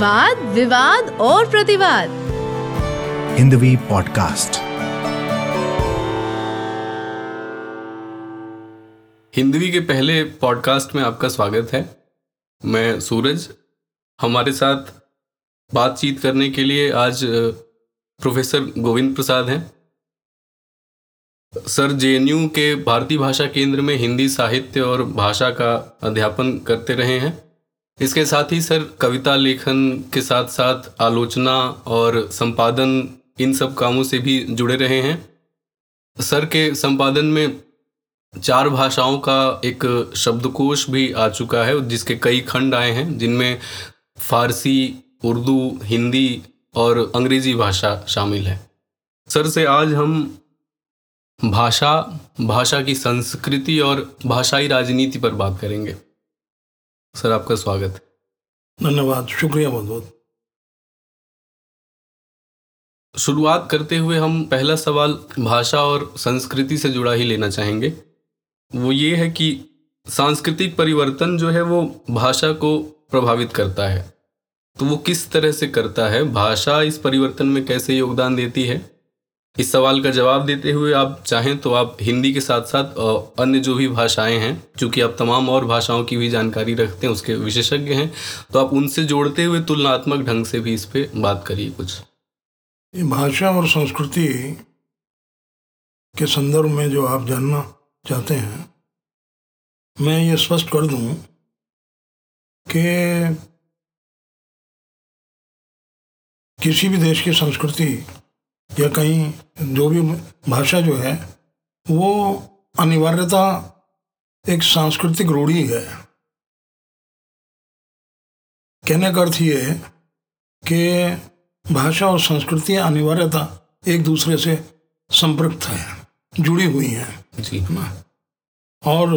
वाद विवाद और प्रतिवाद। हिंदवी पॉडकास्ट हिंदवी के पहले पॉडकास्ट में आपका स्वागत है। मैं सूरज। हमारे साथ बातचीत करने के लिए आज प्रोफेसर गोविंद प्रसाद हैं। सर जेएनयू के भारतीय भाषा केंद्र में हिंदी साहित्य और भाषा का अध्यापन करते रहे हैं। इसके साथ ही सर, कविता, लेखन के साथ साथ आलोचना और संपादन, इन सब कामों से भी जुड़े रहे हैं। सर के संपादन में चार भाषाओं का एक शब्दकोश भी आ चुका है, जिसके कई खंड आए हैं, जिनमें फारसी, उर्दू, हिंदी और अंग्रेज़ी भाषा शामिल है। सर से आज हम भाषा भाषा की संस्कृति और भाषाई राजनीति पर बात करेंगे। सर आपका स्वागत। धन्यवाद शुक्रिया बहुत बहुत। शुरुआत करते हुए हम पहला सवाल भाषा और संस्कृति से जुड़ा ही लेना चाहेंगे। वो ये है कि सांस्कृतिक परिवर्तन जो है वो भाषा को प्रभावित करता है। तो वो किस तरह से करता है? भाषा इस परिवर्तन में कैसे योगदान देती है? इस सवाल का जवाब देते हुए आप चाहें तो आप हिंदी के साथ साथ अन्य जो भी भाषाएँ हैं चूँकि आप तमाम और भाषाओं की भी जानकारी रखते हैं, उसके विशेषज्ञ हैं तो आप उनसे जोड़ते हुए तुलनात्मक ढंग से भी इस पर बात करिए कुछ। भाषा और संस्कृति के संदर्भ में जो आप जानना चाहते हैं, मैं ये स्पष्ट कर दूँ कि किसी भी देश की संस्कृति या कहीं जो भी भाषा जो है वो अनिवार्यता एक सांस्कृतिक रूढ़ी है। कहने का अर्थ ये है कि भाषा और संस्कृति अनिवार्यता एक दूसरे से संपृक्त है जुड़ी हुई हैं। जी। ना? और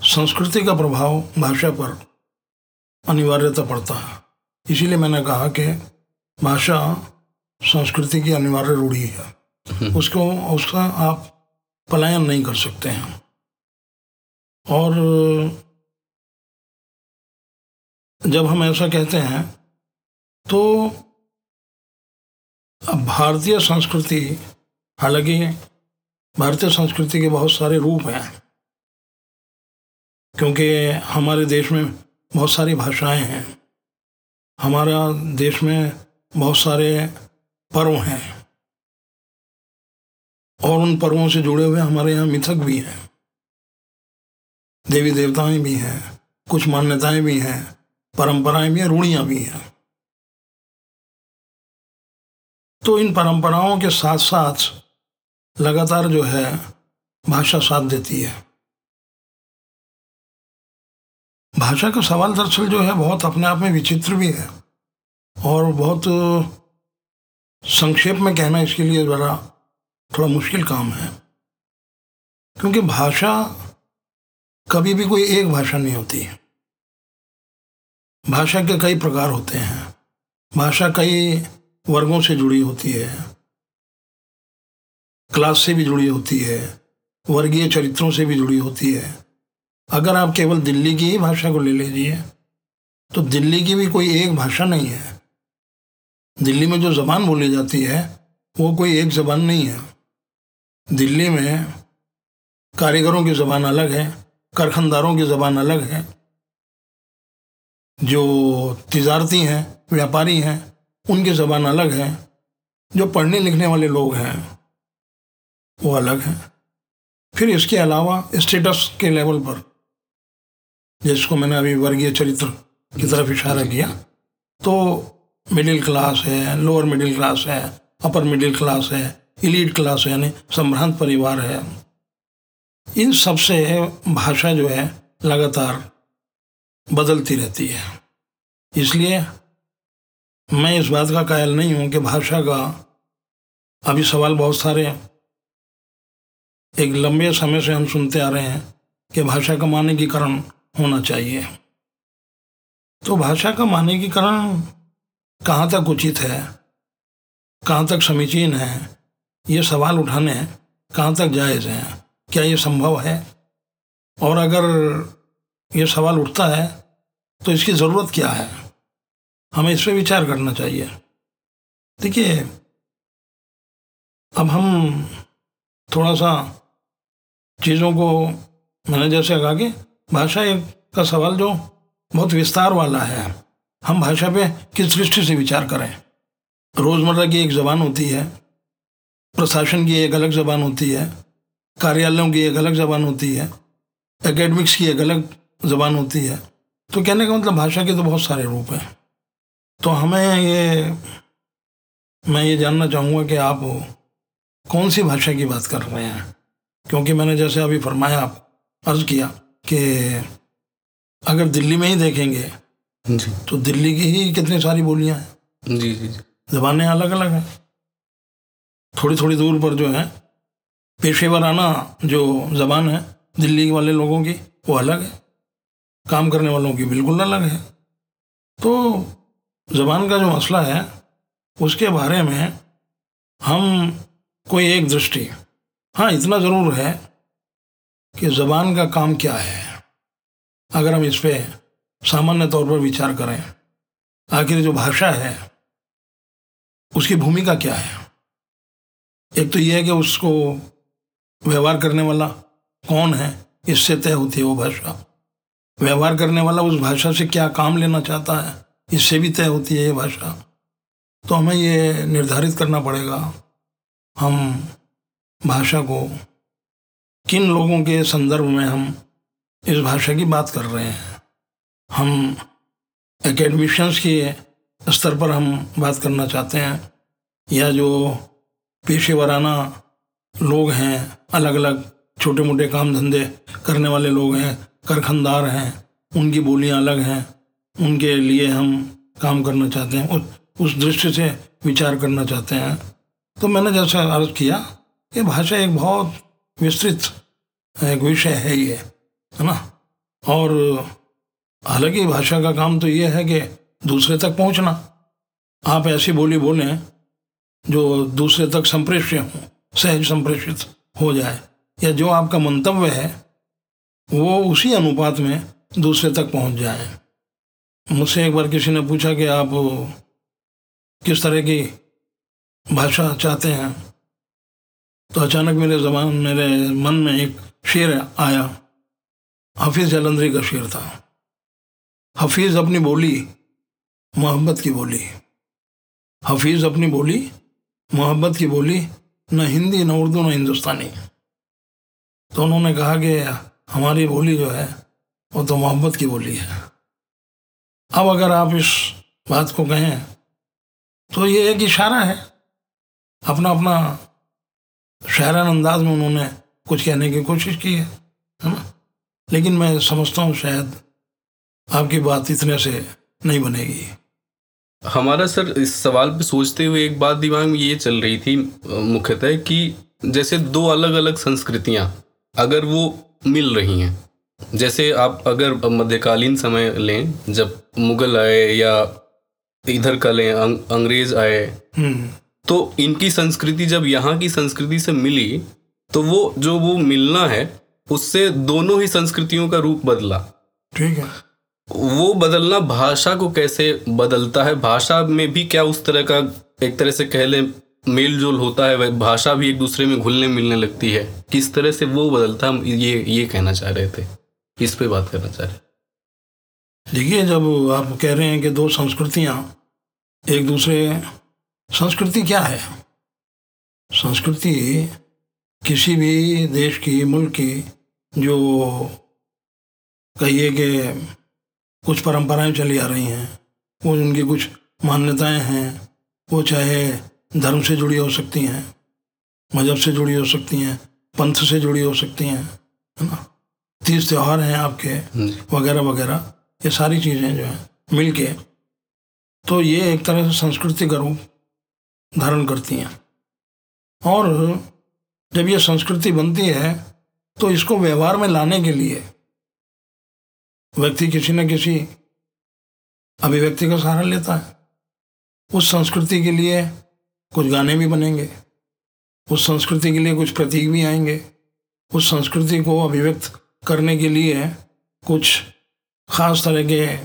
संस्कृति का प्रभाव भाषा पर अनिवार्यता पड़ता है। इसीलिए मैंने कहा कि भाषा संस्कृति की अनिवार्य रूढ़ी है। उसको, उसका आप पलायन नहीं कर सकते हैं। और जब हम ऐसा कहते हैं तो भारतीय संस्कृति, हालाँकि भारतीय संस्कृति के बहुत सारे रूप हैं, क्योंकि हमारे देश में बहुत सारी भाषाएँ हैं। हमारा देश में बहुत सारे पर्व हैं। और उन पर्वों से जुड़े हुए हमारे यहाँ मिथक भी हैं। देवी देवताएँ भी हैं, कुछ मान्यताएँ भी हैं, परंपराएँ भी हैं, रूढ़ियाँ भी हैं। तो इन परंपराओं के साथ साथ लगातार जो है भाषा साथ देती है। भाषा का सवाल दरअसल जो है बहुत अपने आप में विचित्र भी है और बहुत संक्षेप में कहना इसके लिए ज़रा थोड़ा मुश्किल काम है। क्योंकि भाषा कभी भी कोई एक भाषा नहीं होती। भाषा के कई प्रकार होते हैं। भाषा कई वर्गों से जुड़ी होती है। क्लास से भी जुड़ी होती है। वर्गीय चरित्रों से भी जुड़ी होती है। अगर आप केवल दिल्ली की ही भाषा को ले लीजिए तो दिल्ली की भी कोई एक भाषा नहीं है। दिल्ली में जो ज़बान बोली जाती है, वो कोई एक ज़बान नहीं है। दिल्ली में कारीगरों की ज़बान अलग है, कारखानदारों की ज़बान अलग है। जो तजारती हैं, व्यापारी हैं, उनकी ज़बान अलग है। जो पढ़ने लिखने वाले लोग हैं, वो अलग हैं। फिर इसके अलावा स्टेटस के लेवल पर, जिसको मैंने अभी वर्गीय चरित्र की तरफ़ इशारा किया तो मिडिल क्लास है लोअर मिडिल क्लास है अपर मिडिल क्लास है इलीट क्लास है, यानी संभ्रांत परिवार है। इन सबसे भाषा जो है, लगातार बदलती रहती है। इसलिए मैं इस बात का कायल नहीं हूँ कि भाषा का अभी सवाल बहुत सारे एक लंबे समय से हम सुनते आ रहे हैं कि भाषा का मानकीकरण होना चाहिए। तो भाषा का मानकीकरण कहाँ तक उचित है? कहाँ तक समीचीन है? ये सवाल उठाने कहाँ तक जायज़ हैं? क्या ये संभव है? और अगर ये सवाल उठता है तो इसकी ज़रूरत क्या है? हमें इस पर विचार करना चाहिए। देखिए, अब हम थोड़ा सा चीज़ों को मैंने जैसे कहा कि भाषा का सवाल जो बहुत विस्तार वाला है। हम भाषा पे किस दृष्टि से विचार करें? रोज़मर्रा की एक ज़बान होती है, प्रशासन की एक अलग ज़बान होती है, कार्यालयों की एक अलग ज़बान होती है एकेडमिक्स की एक अलग ज़बान होती है। तो कहने का मतलब भाषा के तो बहुत सारे रूप हैं। तो हमें ये, मैं ये जानना चाहूँगा कि आप कौन सी भाषा की बात कर रहे हैं? क्योंकि मैंने जैसे अभी फरमाया, अर्ज़ किया कि अगर दिल्ली में ही देखेंगे जी। तो दिल्ली की ही कितनी सारी बोलियाँ हैं? जी जी जी। जबानें अलग अलग हैं। थोड़ी थोड़ी दूर पर जो है पेशेवराना जो जबान है दिल्ली वाले लोगों की वो अलग है। काम करने वालों की बिल्कुल अलग है। तो जबान का जो मसला है उसके बारे में हम कोई एक दृष्टि हाँ इतना ज़रूर है कि ज़बान का काम क्या है। अगर हम इस पर सामान्य तौर पर विचार करें, आखिर जो भाषा है, उसकी भूमिका क्या है? एक तो यह है कि उसको व्यवहार करने वाला कौन है? इससे तय होती है वो भाषा? व्यवहार करने वाला उस भाषा से क्या काम लेना चाहता है? इससे भी तय होती है ये भाषा? तो हमें ये निर्धारित करना पड़ेगा, हम भाषा को किन लोगों के संदर्भ में हम इस भाषा की बात कर रहे हैं? हम एकेडमिशंस के स्तर पर हम बात करना चाहते हैं। या जो पेशे पेशेवराना लोग हैं अलग अलग छोटे मोटे काम धंधे करने वाले लोग हैं, कारखानदार हैं, उनकी बोलियाँ अलग हैं, उनके लिए हम काम करना चाहते हैं, उस उस दृष्टि से विचार करना चाहते हैं। तो मैंने जैसा अर्ज़ किया कि भाषा एक बहुत विस्तृत एक विषय है ये, है ना? और हालाँकि भाषा का काम तो ये है कि दूसरे तक पहुँचना। आप ऐसी बोली बोलें जो दूसरे तक संप्रेष्य हो, सहज संप्रेषित हो जाए, या जो आपका मंतव्य है, वो उसी अनुपात में दूसरे तक पहुँच जाए। मुझसे एक बार किसी ने पूछा कि आप किस तरह की भाषा चाहते हैं तो अचानक मेरे जबान, मेरे मन में एक शेर आया। हाफिज जलंधरी का शेर था। हफीज अपनी बोली, मोहब्बत की बोली। हफीज अपनी बोली, मोहब्बत की बोली, न हिंदी, न उर्दू, न हिंदुस्तानी। तो उन्होंने कहा कि हमारी बोली जो है, वो तो मोहब्बत की बोली है। अब अगर आप इस बात को कहें तो ये एक इशारा है। अपना अपना शायरान अंदाज में उन्होंने कुछ कहने की कोशिश की है है ना? लेकिन मैं समझता हूँ शायद आपकी बात इतने से नहीं बनेगी। हमारा सर इस सवाल पे सोचते हुए एक बात दिमाग में ये चल रही थी मुख्यतः कि जैसे दो अलग अलग संस्कृतियाँ अगर वो मिल रही हैं जैसे आप अगर मध्यकालीन समय लें जब मुगल आए या इधर का लें अं, अंग्रेज़ आए हम्म। तो इनकी संस्कृति जब यहाँ की संस्कृति से मिली तो वो जो वो मिलना है उससे दोनों ही संस्कृतियों का रूप बदला। ठीक है। वो बदलना भाषा को कैसे बदलता है? भाषा में भी क्या उस तरह का, एक तरह से कह लें मेल जोल होता है भाषा भी एक दूसरे में घुलने मिलने लगती है। किस तरह से वो बदलता, हम ये ये कहना चाह रहे थे। इस पे बात करना चाह रहे देखिए, जब आप कह रहे हैं कि दो संस्कृतियाँ, एक दूसरे, संस्कृति क्या है? संस्कृति किसी भी देश की, मुल्क की, जो कहिए कि कुछ परंपराएँ चली आ रही हैं वो उनकी कुछ मान्यताएँ हैं वो चाहे धर्म से जुड़ी हो सकती हैं मज़हब से जुड़ी हो सकती हैं पंथ से जुड़ी हो सकती हैं है ना? तीज त्यौहार हैं आपके वगैरह वगैरह ये सारी चीज़ें जो हैं मिल के तो ये एक तरह से संस्कृति का रूप धारण करती हैं। और जब ये संस्कृति बनती है तो इसको व्यवहार में लाने के लिए व्यक्ति किसी न किसी अभिव्यक्ति का सहारा लेता है। उस संस्कृति के लिए कुछ गाने भी बनेंगे। उस संस्कृति के लिए कुछ प्रतीक भी आएँगे। उस संस्कृति को अभिव्यक्त करने के लिए कुछ खास तरह के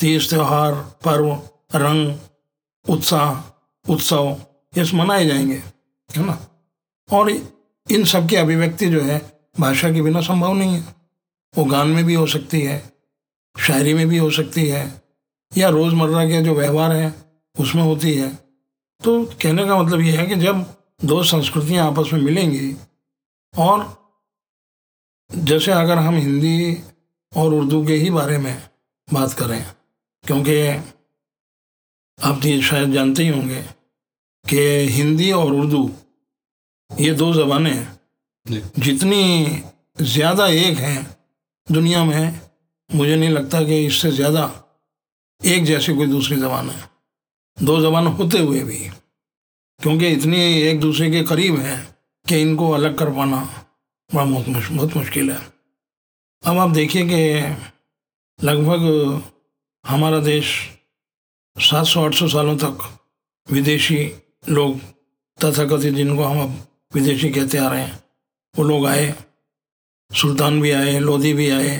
तीज, त्यौहार, पर्व, रंग, उत्साह, उत्सव ये मनाए जाएँगे, है ना? और इन सब की अभिव्यक्ति जो है, भाषा के बिना संभव नहीं है। वो गान में भी हो सकती है शायरी में भी हो सकती है या रोज़मर्रा के जो व्यवहार हैं उसमें होती है। तो कहने का मतलब ये है कि जब दो संस्कृतियाँ आपस में मिलेंगी और जैसे अगर हम हिंदी और उर्दू के ही बारे में बात करें क्योंकि आप ये शायद जानते ही होंगे कि हिंदी और उर्दू ये दो ज़बानें जितनी ज़्यादा एक हैं दुनिया में मुझे नहीं लगता कि इससे ज़्यादा एक जैसी कोई दूसरी ज़बान है। दो ज़बान होते हुए भी, क्योंकि इतनी एक दूसरे के करीब हैं कि इनको अलग कर पाना बड़ा बहुत बहुत मुश्किल है। अब आप देखिए कि लगभग हमारा देश सात सौ, आठ सौ सालों तक विदेशी लोग, तथाकथित जिनको हम अब विदेशी कहते आ रहे हैं, वो लोग आए, सुल्तान भी आए लोधी भी आए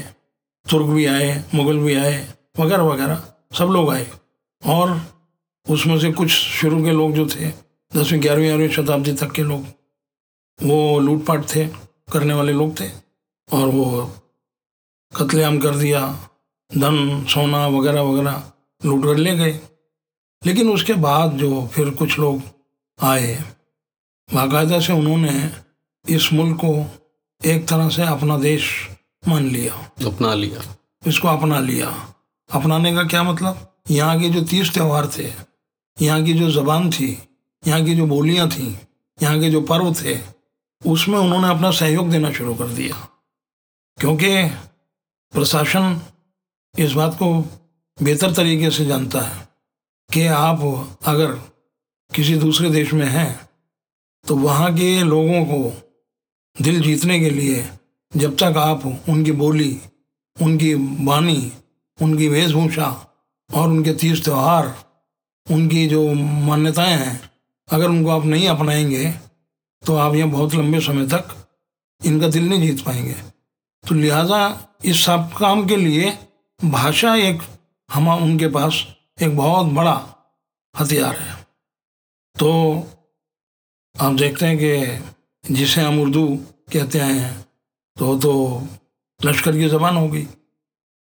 तुर्क भी आए, मुगल भी आए, वगैरह वगैरह। सब लोग आए। और उसमें से कुछ शुरू के लोग जो थे, दसवीं, ग्यारहवीं ग्यारहवीं शताब्दी तक के लोग, वो लूटपाट थे, करने वाले लोग थे। और वो कत्लेआम कर दिया, धन, सोना, वगैरह वगैरह लूट कर ले गए। लेकिन उसके बाद जो फिर कुछ लोग आए, बाकायदा से उन्होंने इस मुल्क को एक तरह से अपना देश मान लिया। अपना लिया। इसको अपना लिया। अपनाने का क्या मतलब? यहाँ के जो तीज त्यौहार थे यहाँ की जो जबान थी यहाँ की जो बोलियाँ थीं यहाँ के जो पर्व थे उसमें उन्होंने अपना सहयोग देना शुरू कर दिया। क्योंकि प्रशासन इस बात को बेहतर तरीके से जानता है कि आप अगर किसी दूसरे देश में हैं तो वहाँ के लोगों को दिल जीतने के लिए जब तक आप उनकी बोली, उनकी वाणी, उनकी वेशभूषा और उनके तीज त्यौहार, उनकी जो मान्यताएँ हैं, अगर उनको आप नहीं अपनाएँगे तो आप यहाँ बहुत लंबे समय तक इनका दिल नहीं जीत पाएँगे। तो लिहाजा इस सब काम के लिए भाषा एक हम उनके पास एक बहुत बड़ा हथियार है। तो आप देखते हैं कि जिसे हम उर्दू कहते हैं तो तो लश्कर की ज़बान हो गई।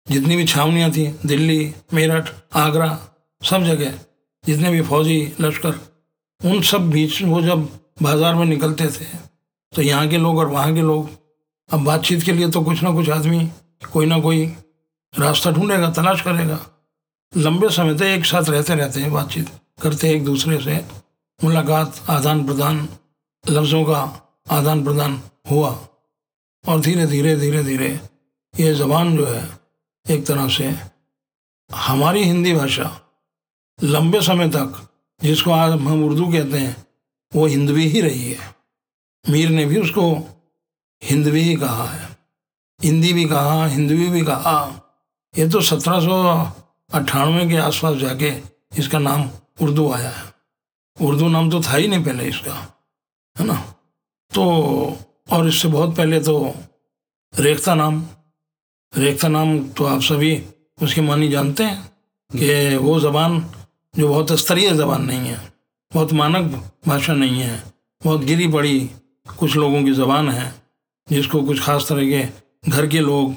जितनी भी छावनियाँ थी, दिल्ली, मेरठ, आगरा, सब जगह, जितने भी फौजी, लश्कर, उन सब बीच वो जब बाज़ार में निकलते थे तो यहाँ के लोग और वहाँ के लोग, अब बातचीत के लिए तो कुछ ना कुछ आदमी, कोई ना कोई रास्ता ढूंढेगा, तलाश करेगा। लंबे समय तक एक साथ रहते रहते हैं, बातचीत करते एक दूसरे से। मुलाकात आदान प्रदान लफ्ज़ों का आदान प्रदान हुआ। और धीरे धीरे धीरे धीरे ये ज़बान जो है एक तरह से हमारी हिंदी भाषा लंबे समय तक जिसको आज हम उर्दू कहते हैं, वो हिंदवी ही रही है। मीर ने भी उसको हिंदवी ही कहा है। हिंदी भी कहा, हिंदवी भी कहा। ये तो सत्रह सौ अट्ठानवे के आसपास जाके इसका नाम उर्दू आया है। उर्दू नाम तो था ही नहीं पहले इसका, है ना? तो और इससे बहुत पहले तो रेखता नाम रेखता नाम तो आप सभी उसकी मानी जानते हैं कि वो ज़बान जो बहुत स्तरीय ज़बान नहीं है, बहुत मानक भाषा नहीं है, बहुत गिरी पड़ी कुछ लोगों की ज़बान है, जिसको कुछ खास तरह के घर के लोग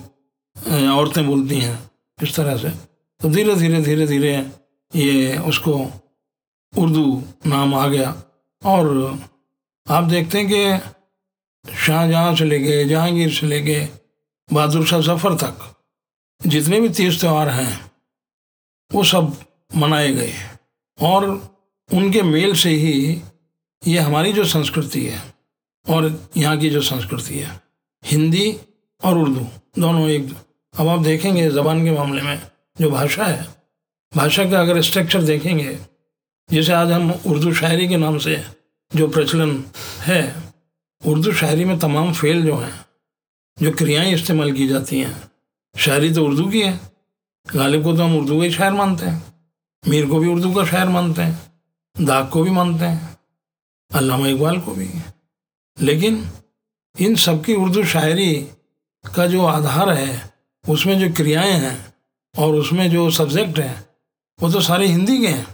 औरतें बोलती हैं इस तरह से। तो धीरे धीरे धीरे धीरे ये उसको उर्दू नाम आ गया। और आप देखते हैं कि शाहजहाँ से लेके जहांगीर से लेके बहादुर शाह ज़फ़र तक। जितने भी तीज त्यौहार हैं, वो सब मनाए गए। और उनके मेल से ही ये हमारी जो संस्कृति है और यहाँ की जो संस्कृति है, हिंदी और उर्दू, दोनों एक। अब आप देखेंगे ज़बान के मामले में जो भाषा है, भाषा का अगर स्ट्रक्चर देखेंगे, जैसे आज हम उर्दू शायरी के नाम से जो प्रचलन है उर्दू शायरी में तमाम फेल जो हैं, जो क्रियाएँ इस्तेमाल की जाती हैं, शायरी तो उर्दू की है। गालिब को तो हम उर्दू का ही शायर मानते हैं, मीर को भी उर्दू का शायर मानते हैं, दाग को भी मानते हैं, अल्लामा इकबाल को भी। लेकिन इन सब की उर्दू शायरी का जो आधार है, उसमें जो क्रियाएँ हैं और उसमें जो सब्जेक्ट हैं, वो तो सारे हिंदी के हैं।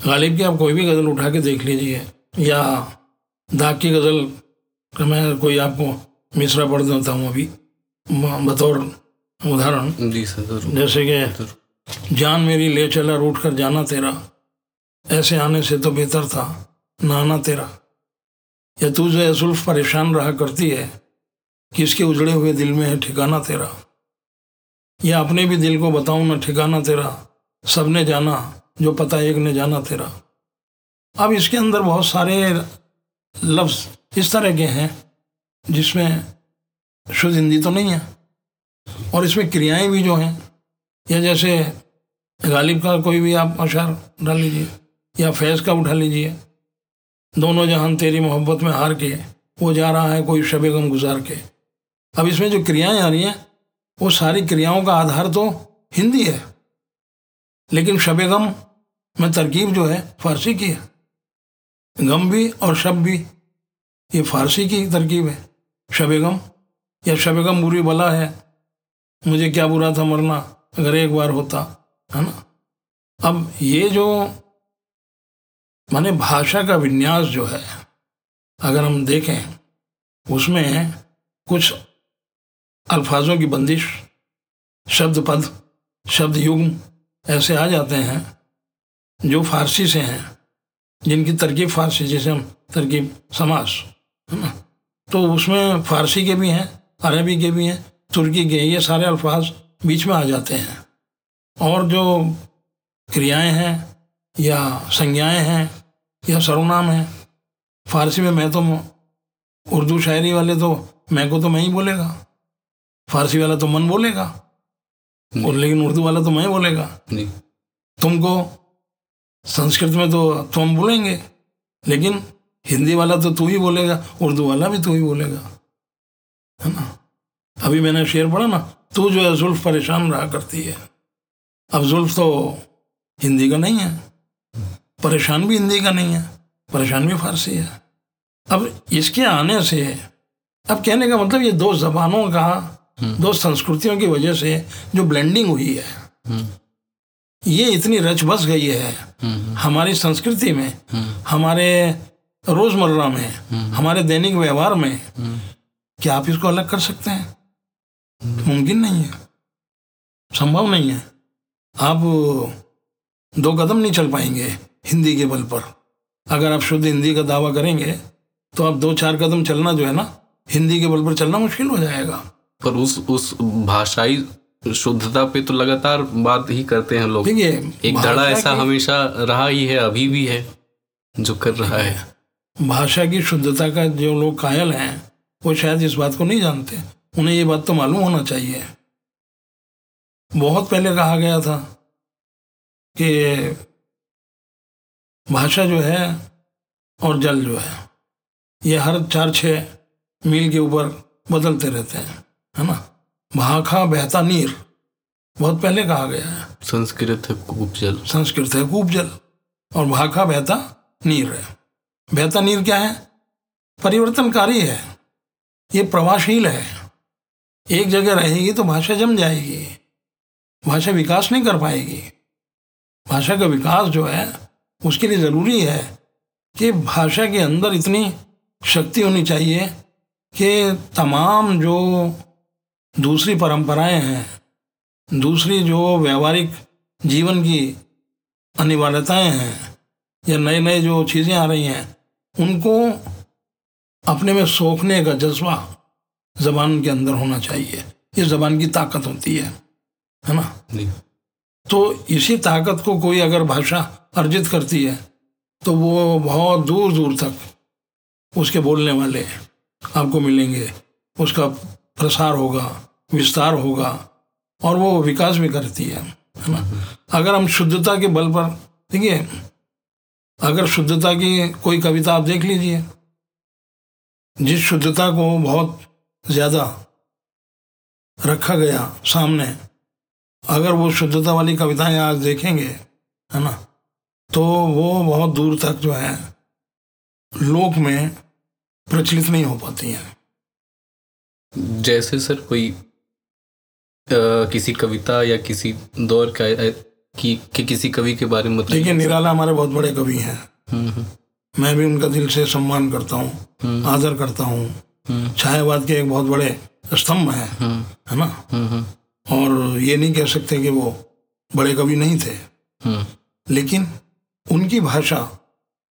गालिब की आप कोई भी गज़ल उठा के देख लीजिए, या दाग की गज़ल का मैं कोई आपको मिसरा पढ़ देता हूँ अभी। बतौर उदाहरण। जैसे कि जान मेरी ले चला रूठ कर जाना तेरा। ऐसे आने से तो बेहतर था नाना तेरा। या तू जो जुल्फ परेशान रहा करती है किसके उजड़े हुए दिल में है ठिकाना तेरा। या अपने भी दिल को बताऊँ ना ठिकाना तेरा सबने जाना जो पता एक ने जाना तेरा। अब इसके अंदर बहुत सारे लफ्ज़ इस तरह के हैं जिसमें शुद्ध हिंदी तो नहीं है और इसमें क्रियाएँ भी जो हैं, या जैसे गालिब का कोई भी आप अशार डाल लीजिए, या फैज़ का उठा लीजिए, दोनों जहान तेरी मोहब्बत में हार के, वो जा रहा है कोई शब गम गुजार के। अब इसमें जो क्रियाएँ आ रही हैं, वो सारी क्रियाओं का आधार तो हिंदी है, लेकिन शब गम में तरकीब जो है, फारसी की है। गम भी और शब भी। ये फारसी की तरकीब है। शब गम। या शब गम बुरी बला है। मुझे क्या बुरा था मरना, अगर एक बार होता, है ना? अब ये जो, माने भाषा का विन्यास जो है, अगर हम देखें, उसमें कुछ अल्फाजों की बंदिश, शब्द पद, शब्द युग्म, ऐसे आ जाते हैं, जो फारसी से हैं। जिनकी तरकीब फारसी जैसे हम तरकीब समास है ना? तो उसमें फारसी के भी हैं अरबी के भी हैं तुर्की के ये सारे अल्फाज बीच में आ जाते हैं। और जो क्रियाएँ हैं या संज्ञाएँ हैं या सर्वनाम हैं फारसी में मैं तो उर्दू शायरी वाले तो मैं को तो मैं ही बोलेगा। फारसी वाला तो मन बोलेगा और लेकिन उर्दू वाला तो मैं ही बोलेगा। जी तुमको संस्कृत में तो तुम बोलेंगे। लेकिन हिंदी वाला तो तू ही बोलेगा उर्दू वाला भी तू ही बोलेगा। है ना? अभी मैंने शेर पढ़ा ना तू जो है जुल्फ परेशान रहा करती है। अब जुल्फ तो हिंदी का नहीं है। परेशान भी हिंदी का नहीं है परेशान भी फारसी है। अब इसके आने से अब कहने का मतलब ये दो जबानों का दो संस्कृतियों की वजह से जो ब्लेंडिंग हुई है ये इतनी रच बस गई है। हमारी संस्कृति में, हमारे रोज़मर्रा में, हमारे दैनिक व्यवहार में, क्या आप इसको अलग कर सकते हैं? मुमकिन नहीं है। संभव नहीं है। आप दो कदम नहीं चल पाएँगे हिंदी के बल पर। अगर आप शुद्ध हिंदी का दावा करेंगे तो आप दो चार कदम चलना जो है ना, हिंदी के बल पर चलना मुश्किल हो जाएगा। पर उस उस भाषाई शुद्धता पे तो लगातार बात ही करते हैं लोग। देखिए एक धड़ा ऐसा हमेशा रहा ही है अभी भी है जो कर रहा है। भाषा की शुद्धता का जो लोग कायल हैं वो शायद इस बात को नहीं जानते। उन्हें ये बात तो मालूम होना चाहिए। बहुत पहले कहा गया था कि भाषा जो है और जल जो है ये हर चार छः मील के ऊपर बदलते रहते हैं है ना? भाखा बहता नीर बहुत पहले कहा गया है। संस्कृत है कूप जल संस्कृत है कूप जल और भाखा बहता नीर है। बहता नीर क्या है? परिवर्तनकारी है। ये प्रवाहशील है। एक जगह रहेगी तो भाषा जम जाएगी। भाषा विकास नहीं कर पाएगी। भाषा का विकास जो है उसके लिए ज़रूरी है कि भाषा के अंदर इतनी शक्ति होनी चाहिए कि तमाम जो दूसरी परंपराएँ हैं। दूसरी जो व्यावहारिक जीवन की अनिवार्यताएँ हैं या नए नए जो चीज़ें आ रही हैं उनको अपने में सोखने का जज्बा जबान के अंदर होना चाहिए। ये जबान की ताकत होती है है ना? तो इसी ताकत को कोई अगर भाषा अर्जित करती है तो वो बहुत दूर दूर तक उसके बोलने वाले आपको मिलेंगे उसका प्रसार होगा, विस्तार होगा और वो विकास भी करती है है ना? अगर हम शुद्धता के बल पर, देखिए, अगर शुद्धता की कोई कविता आप देख लीजिए, जिस शुद्धता को बहुत ज़्यादा रखा गया सामने, अगर वो शुद्धता वाली कविताएँ आज देखेंगे, है ना तो वो बहुत दूर तक जो है, लोक में प्रचलित नहीं हो पाती हैं। जैसे सर कोई अ, किसी कविता या किसी दौर का कि, कि किसी कवि के बारे में बताइए। देखिए निराला हमारे बहुत बड़े कवि हैं। हम्म, हम्म, मैं भी उनका दिल से सम्मान करता हूँ आदर करता हूँ। छायावाद के एक बहुत बड़े स्तंभ हैं है ना? हम्म, हम्म, और ये नहीं कह सकते कि वो बड़े कवि नहीं थे। हम्म, लेकिन उनकी भाषा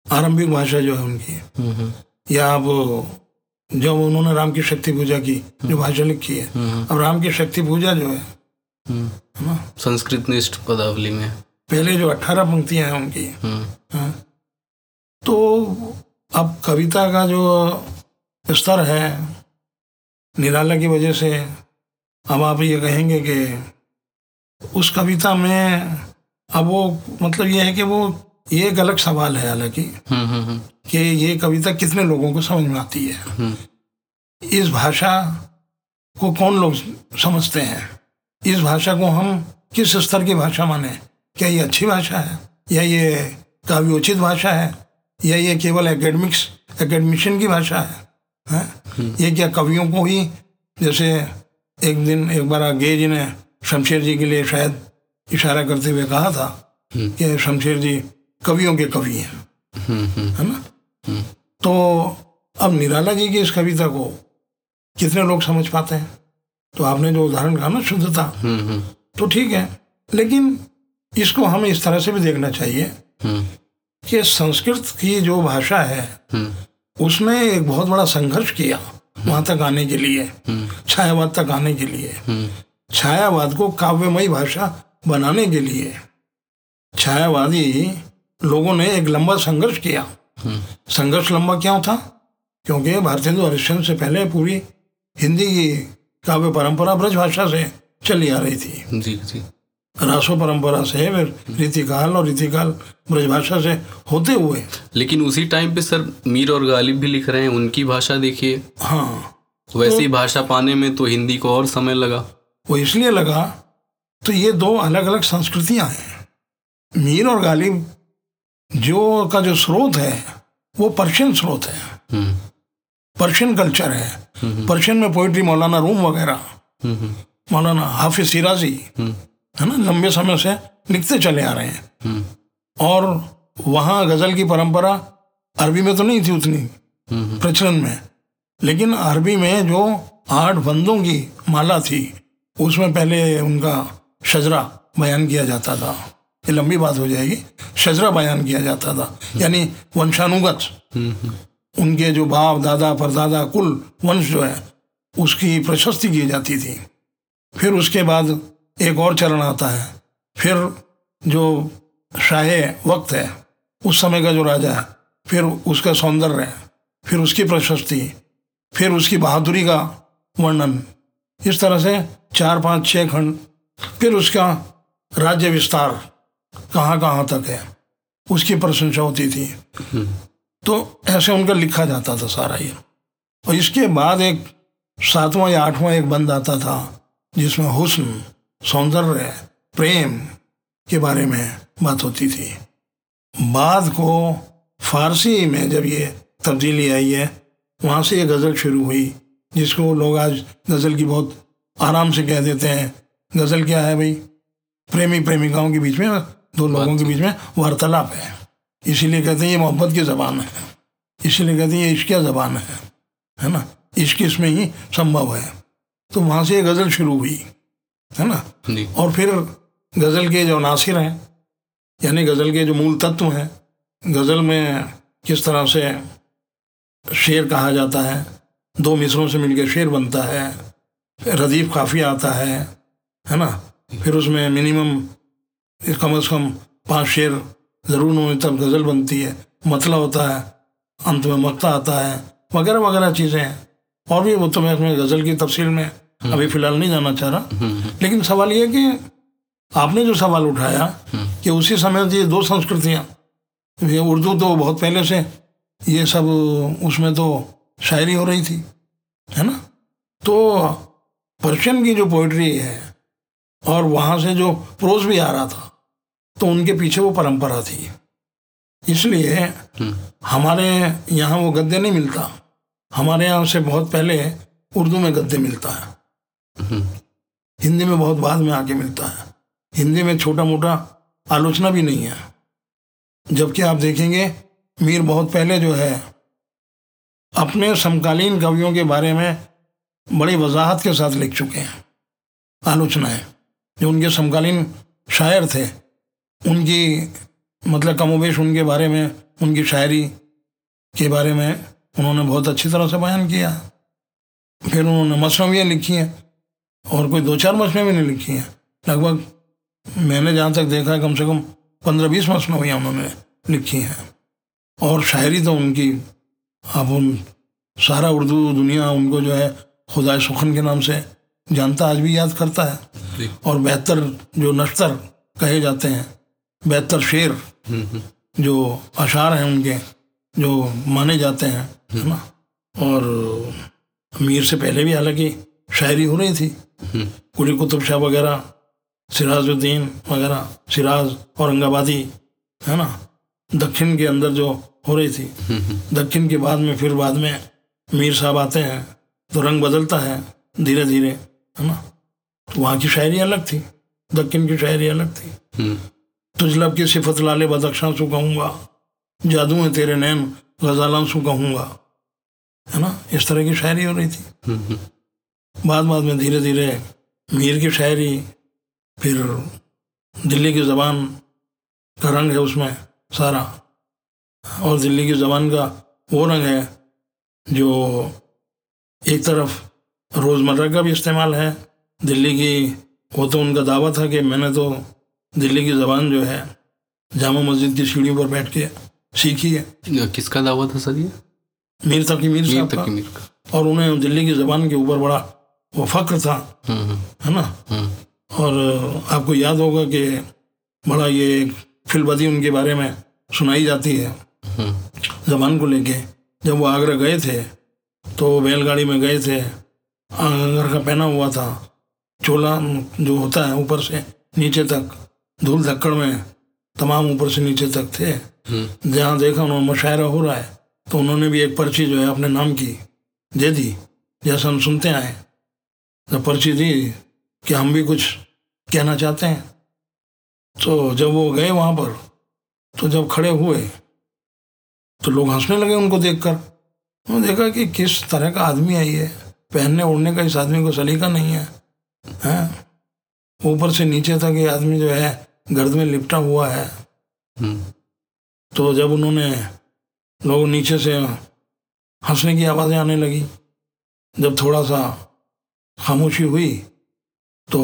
आरंभिक भाषा जो है उनकी हम्म, हम्म, या अब जब उन्होंने राम की शक्ति पूजा की जो भाषा लिखी है। अब राम की शक्ति पूजा जो है हम्म। ना? संस्कृत निष्ठ पदावली में। पहले जो अट्ठारह पंक्तियाँ हैं उनकी हम्म, हाँ, तो अब कविता का जो स्तर है निराला की वजह से अब आप ये कहेंगे कि उस कविता में अब वो मतलब ये है कि वो ये एक अलग सवाल है हालाँकि हम्म, हम्म, हम्म, कि ये कविता कितने लोगों को समझ में आती है? इस भाषा को कौन लोग समझते हैं? इस भाषा को हम किस स्तर की भाषा माने? क्या ये अच्छी भाषा है? या ये काव्योचित भाषा है? या ये केवल एकेडमिक्स एकेडमिशन की भाषा है? हैं? ये क्या कवियों को ही जैसे एक दिन एक बार गे जी ने शमशेर जी के लिए शायद इशारा करते हुए कहा था कि शमशेर जी कवियों के कवि हैं। है ना? तो अब निराला जी की इस कविता को। कितने लोग समझ पाते हैं? तो आपने जो उदाहरण कहा ना, शुद्धता। तो ठीक है, लेकिन इसको हमें इस तरह से भी देखना चाहिए कि संस्कृत की जो भाषा है उसने एक बहुत बड़ा संघर्ष किया वहाँ तक आने के लिए, छायावाद तक आने के लिए। छायावाद को काव्यमयी भाषा बनाने के लिए। छायावादी लोगों ने एक लंबा संघर्ष किया। संघर्ष लंबा क्यों था? क्योंकि भारतेंदु हरिश्चंद्र से पहले पूरी हिंदी की काव्य परंपरा ब्रज भाषा से चली आ रही थी। जी जी। रासो परंपरा से फिर रीतिकाल और रीतिकाल ब्रज भाषा से होते हुए। लेकिन उसी टाइम पे सर मीर और गालिब भी लिख रहे हैं उनकी भाषा देखिए। हाँ। वैसी तो, भाषा पाने में तो हिंदी को और समय लगा। वो इसलिए लगा तो ये दो अलग अलग संस्कृतियाँ हैं। मीर और गालिब जो का जो स्रोत है वो पर्शियन स्रोत है। हम्म, पर्शियन कल्चर है। पर्शियन में पोइट्री मौलाना रूम वगैरह। हम्म, हम्म, मौलाना हाफिज सिराजी। हम्म, है ना? लंबे समय से लिखते चले आ रहे हैं। हम्म, और वहाँ गज़ल की परंपरा अरबी में तो नहीं थी उतनी हम्म, प्रचलन में। लेकिन अरबी में जो आठ बंदों की माला थी उसमें पहले उनका शजरा बयान किया जाता था। ये लंबी बात हो जाएगी। शजरा बयान किया जाता था। यानी वंशानुगत। उनके जो बाप, दादा, परदादा, कुल वंश जो है, उसकी प्रशस्ति की जाती थी। फिर उसके बाद एक और चरण आता है। फिर जो शाह वक्त है, उस समय का जो राजा है, फिर उसका सौंदर्य फिर उसकी प्रशस्ति, फिर उसकी बहादुरी का वर्णन। इस तरह से चार, पाँच छः खंड। फिर उसका राज्य विस्तार। कहाँ कहाँ तक है? उसकी प्रशंसा होती थी। तो ऐसे उनका लिखा जाता था सारा ये। और इसके बाद एक सातवां या आठवां एक बंद आता था जिसमें हुस्न सौंदर्य प्रेम के बारे में बात होती थी। बाद को फारसी में जब ये तब्दीली आई है वहाँ से ये गज़ल शुरू हुई जिसको लोग आज गज़ल की बहुत आराम से कह देते हैं। गज़ल क्या है भाई? प्रेमी प्रेमिकाओं के बीच में दो लोगों के बीच में वार्तालाप है। इसीलिए कहते हैं ये मोहब्बत की ज़बान है। इसीलिए कहते हैं ये इश्क ज़बान है। है ना? इश्क इसमें ही संभव है। तो वहाँ से ये गज़ल शुरू हुई। है ना? और फिर गज़ल के जो नासिर हैं यानी गज़ल के जो मूल तत्व हैं गज़ल में किस तरह से शेर कहा जाता है दो मिसरों से मिलकर शेर बनता है रदीफ काफ़ी आता है है ना? फिर उसमें मिनिमम कम अज़ कम पाँच शेर ज़रूर होने तब गज़ल बनती है मतला होता है अंत में मक्ता आता है वगैरह वगैरह चीज़ें हैं। और भी वो तो मैं इसमें गज़ल की तफसील में। अभी फ़िलहाल नहीं जाना चाह रहा। लेकिन सवाल ये कि आपने जो सवाल उठाया कि उसी समय ये दो संस्कृतियाँ ये उर्दू तो बहुत पहले से ये सब उसमें तो शायरी हो रही थी है ना? तो पर्शियन की जो पोइट्री है और वहाँ से जो प्रोज भी आ रहा था तो उनके पीछे वो परंपरा थी। इसलिए हमारे यहाँ वो गद्य नहीं मिलता। हमारे यहाँ से बहुत पहले उर्दू में गद्य मिलता है। हिंदी में बहुत बाद में आके मिलता है। हिंदी में छोटा मोटा आलोचना भी नहीं है। जबकि आप देखेंगे मीर बहुत पहले जो है अपने समकालीन कवियों के बारे में बड़ी वजाहत के साथ लिख चुके हैं। आलोचनाएँ जो उनके समकालीन शायर थे। उनकी मतलब कमोबेश उनके बारे में उनकी शायरी के बारे में उन्होंने बहुत अच्छी तरह से बयान किया। फिर उन्होंने मसनवियाँ लिखी हैं और कोई दो चार मसनवियाँ भी नहीं लिखी हैं। लगभग मैंने जहाँ तक देखा है कम से कम पंद्रह बीस मसनवियाँ उन्होंने लिखी हैं। और शायरी तो उनकी अब उन सारा उर्दू दुनिया उनको जो है खुदा सुखन के नाम से जानता आज भी याद करता है। और बेहतर जो नश्तर कहे जाते हैं बेहतर शेर जो अशार हैं उनके, जो माने जाते हैं, है ना? और मीर से पहले भी हालाँकि शायरी हो रही थी। कुली कुतुब शाह वगैरह, सिराजुद्दीन वगैरह, सिराज औरंगाबादी, है ना? दक्षिण के अंदर जो हो रही थी। दक्षिण के बाद में, फिर बाद में मीर साहब आते हैं तो रंग बदलता है धीरे धीरे है ना? तो वहाँ की शायरी अलग थी, दक्षिण की शायरी अलग थी। तुझ की सिफत लाले बदख्शां सु कहूँगा। जादू है तेरे नैन, गजालां सु कहूँगा। है ना? इस तरह की शायरी हो रही थी। बाद बाद में धीरे धीरे मीर की शायरी, फिर दिल्ली की ज़बान का रंग है उसमें सारा। और दिल्ली की ज़बान का वो रंग है जो एक तरफ़ रोज़मर्रा का भी इस्तेमाल है। दिल्ली की वो तो उनका दावा था कि मैंने तो दिल्ली की ज़बान जो है जामा मस्जिद की सीढ़ियों पर बैठ के सीखी है। किसका दावा था सर ये? मीर तकी मीर मीर साहब तक का। मीर का। और उन्हें दिल्ली की ज़बान के ऊपर बड़ा वो फ़ख्र था हम्म, हम्म, है ना? हम्म, और आपको याद होगा कि बड़ा ये फिलबदी उनके बारे में सुनाई जाती है। जबान को लेके। जब वो आगरा गए थे तो बैलगाड़ी में गए थे। आगर का पहना हुआ था चोला जो होता है ऊपर से नीचे तक। धूल धक्कड़ में तमाम ऊपर से नीचे तक थे। हम्म, जहाँ देखा उन्होंने मुशायरा हो रहा है तो उन्होंने भी एक पर्ची जो है अपने नाम की दे दी जैसा हम सुनते आए। जब पर्ची दी कि हम भी कुछ कहना चाहते हैं। तो जब वो गए वहाँ पर तो जब खड़े हुए तो लोग हंसने लगे उनको देखकर। उन्होंने देखा कि किस तरह का आदमी है ये पहनने ओढ़ने का इस आदमी को सलीका नहीं है हैं? ऊपर से नीचे तक ये आदमी जो है गर्द में लिपटा हुआ है। हम्म, तो जब उन्होंने लोग नीचे से हंसने की आवाज़ें आने लगी जब थोड़ा सा खामोशी हुई तो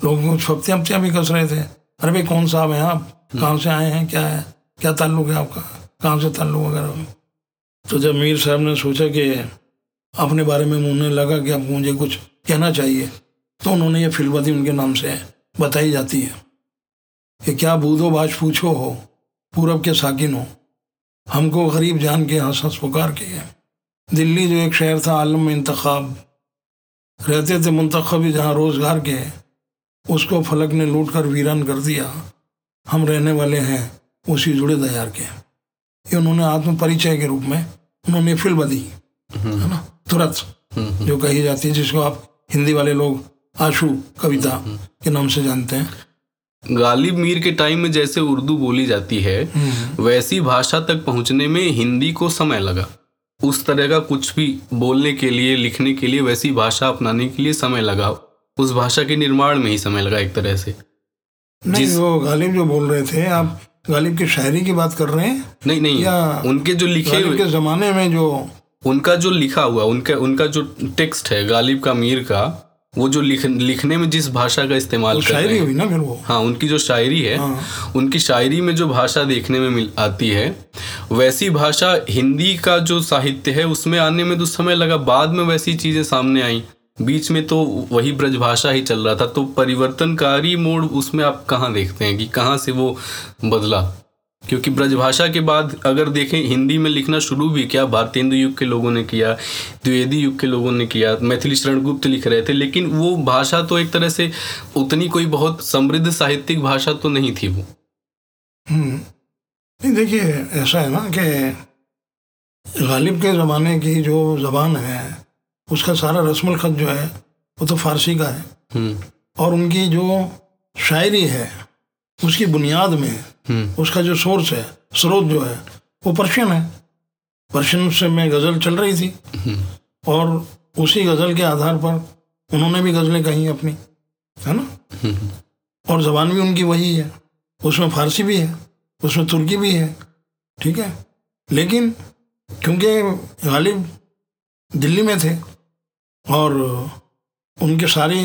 लोग कुछ फप्तियाँ फप्तियाँ भी कस रहे थे। अरे भाई कौन साहब हैं आप? कहाँ से आए हैं? क्या है? क्या ताल्लुक है आपका? कहाँ से ताल्लुक वगैरह? तो जब मीर साहब ने सोचा कि अपने बारे में उन्हें लगा कि अब मुझे कुछ कहना चाहिए तो उन्होंने ये फिलवती उनके नाम से बताई जाती है। कि क्या बूदो बाज पूछो हो पूरब के साकिन हो। हमको गरीब जान के हंस हंस पुकार के दिल्ली जो एक शहर था आलम में इंतखाब। रहते थे मुंतखबी जहाँ रोज़गार के उसको फलक ने लूट कर वीरान कर दिया। हम रहने वाले हैं उसी जुड़े दयार के। ये उन्होंने आत्म परिचय के रूप में उन्होंने फ़िल्म बदी है ना? तुरंत। हम्म, जो कही जाती है जिसको आप हिंदी वाले लोग आशु कविता के नाम से जानते हैं। गालिब मीर के टाइम में जैसे उर्दू बोली जाती है वैसी भाषा तक पहुँचने में हिंदी को समय लगा। उस तरह का कुछ भी बोलने के लिए लिखने के लिए वैसी भाषा अपनाने के लिए समय लगा। उस भाषा के निर्माण में ही समय लगा एक तरह से। नहीं जिस- वो गालिब जो बोल रहे थे आप गालिब की शायरी की बात कर रहे हैं? नहीं नहीं या- उनके जो लिखे हुए के ज़माने में जो उनका जो लिखा हुआ उनका उनका जो टेक्स्ट है गालिब का मीर का वो जो लिख, लिखने में जिस भाषा का इस्तेमाल कर रहे शायरी हैं। हुई ना फिर वो? हाँ उनकी जो शायरी है हाँ। उनकी शायरी में जो भाषा देखने में मिल आती है वैसी भाषा हिंदी का जो साहित्य है उसमें आने में तो समय लगा। बाद में वैसी चीज़ें सामने आई। बीच में तो वही ब्रजभाषा ही चल रहा था। तो परिवर्तनकारी मोड़ उसमें आप कहाँ देखते हैं कि कहाँ से वो बदला? क्योंकि ब्रजभाषा के बाद अगर देखें हिंदी में लिखना शुरू भी किया भारतेंदु युग के लोगों ने किया द्विवेदी युग के लोगों ने किया मैथिली शरण गुप्त लिख रहे थे लेकिन वो भाषा तो एक तरह से उतनी कोई बहुत समृद्ध साहित्यिक भाषा तो नहीं थी वो। हम्म। नहीं देखिए ऐसा है ना कि गालिब के ज़माने की जो ज़बान है उसका सारा रस्म ख़त जो है वो तो फारसी का है। हम्म। और उनकी जो शायरी है उसकी बुनियाद में हम्म। उसका जो सोर्स है स्रोत जो है वो पर्शियन है। पर्शियन से में गज़ल चल रही थी। और उसी गज़ल के आधार पर उन्होंने भी गज़लें कही अपनी है ना? और ज़बान भी उनकी वही है। उसमें फारसी भी है उसमें तुर्की भी है ठीक है? लेकिन क्योंकि गालिब दिल्ली में थे और उनके सारे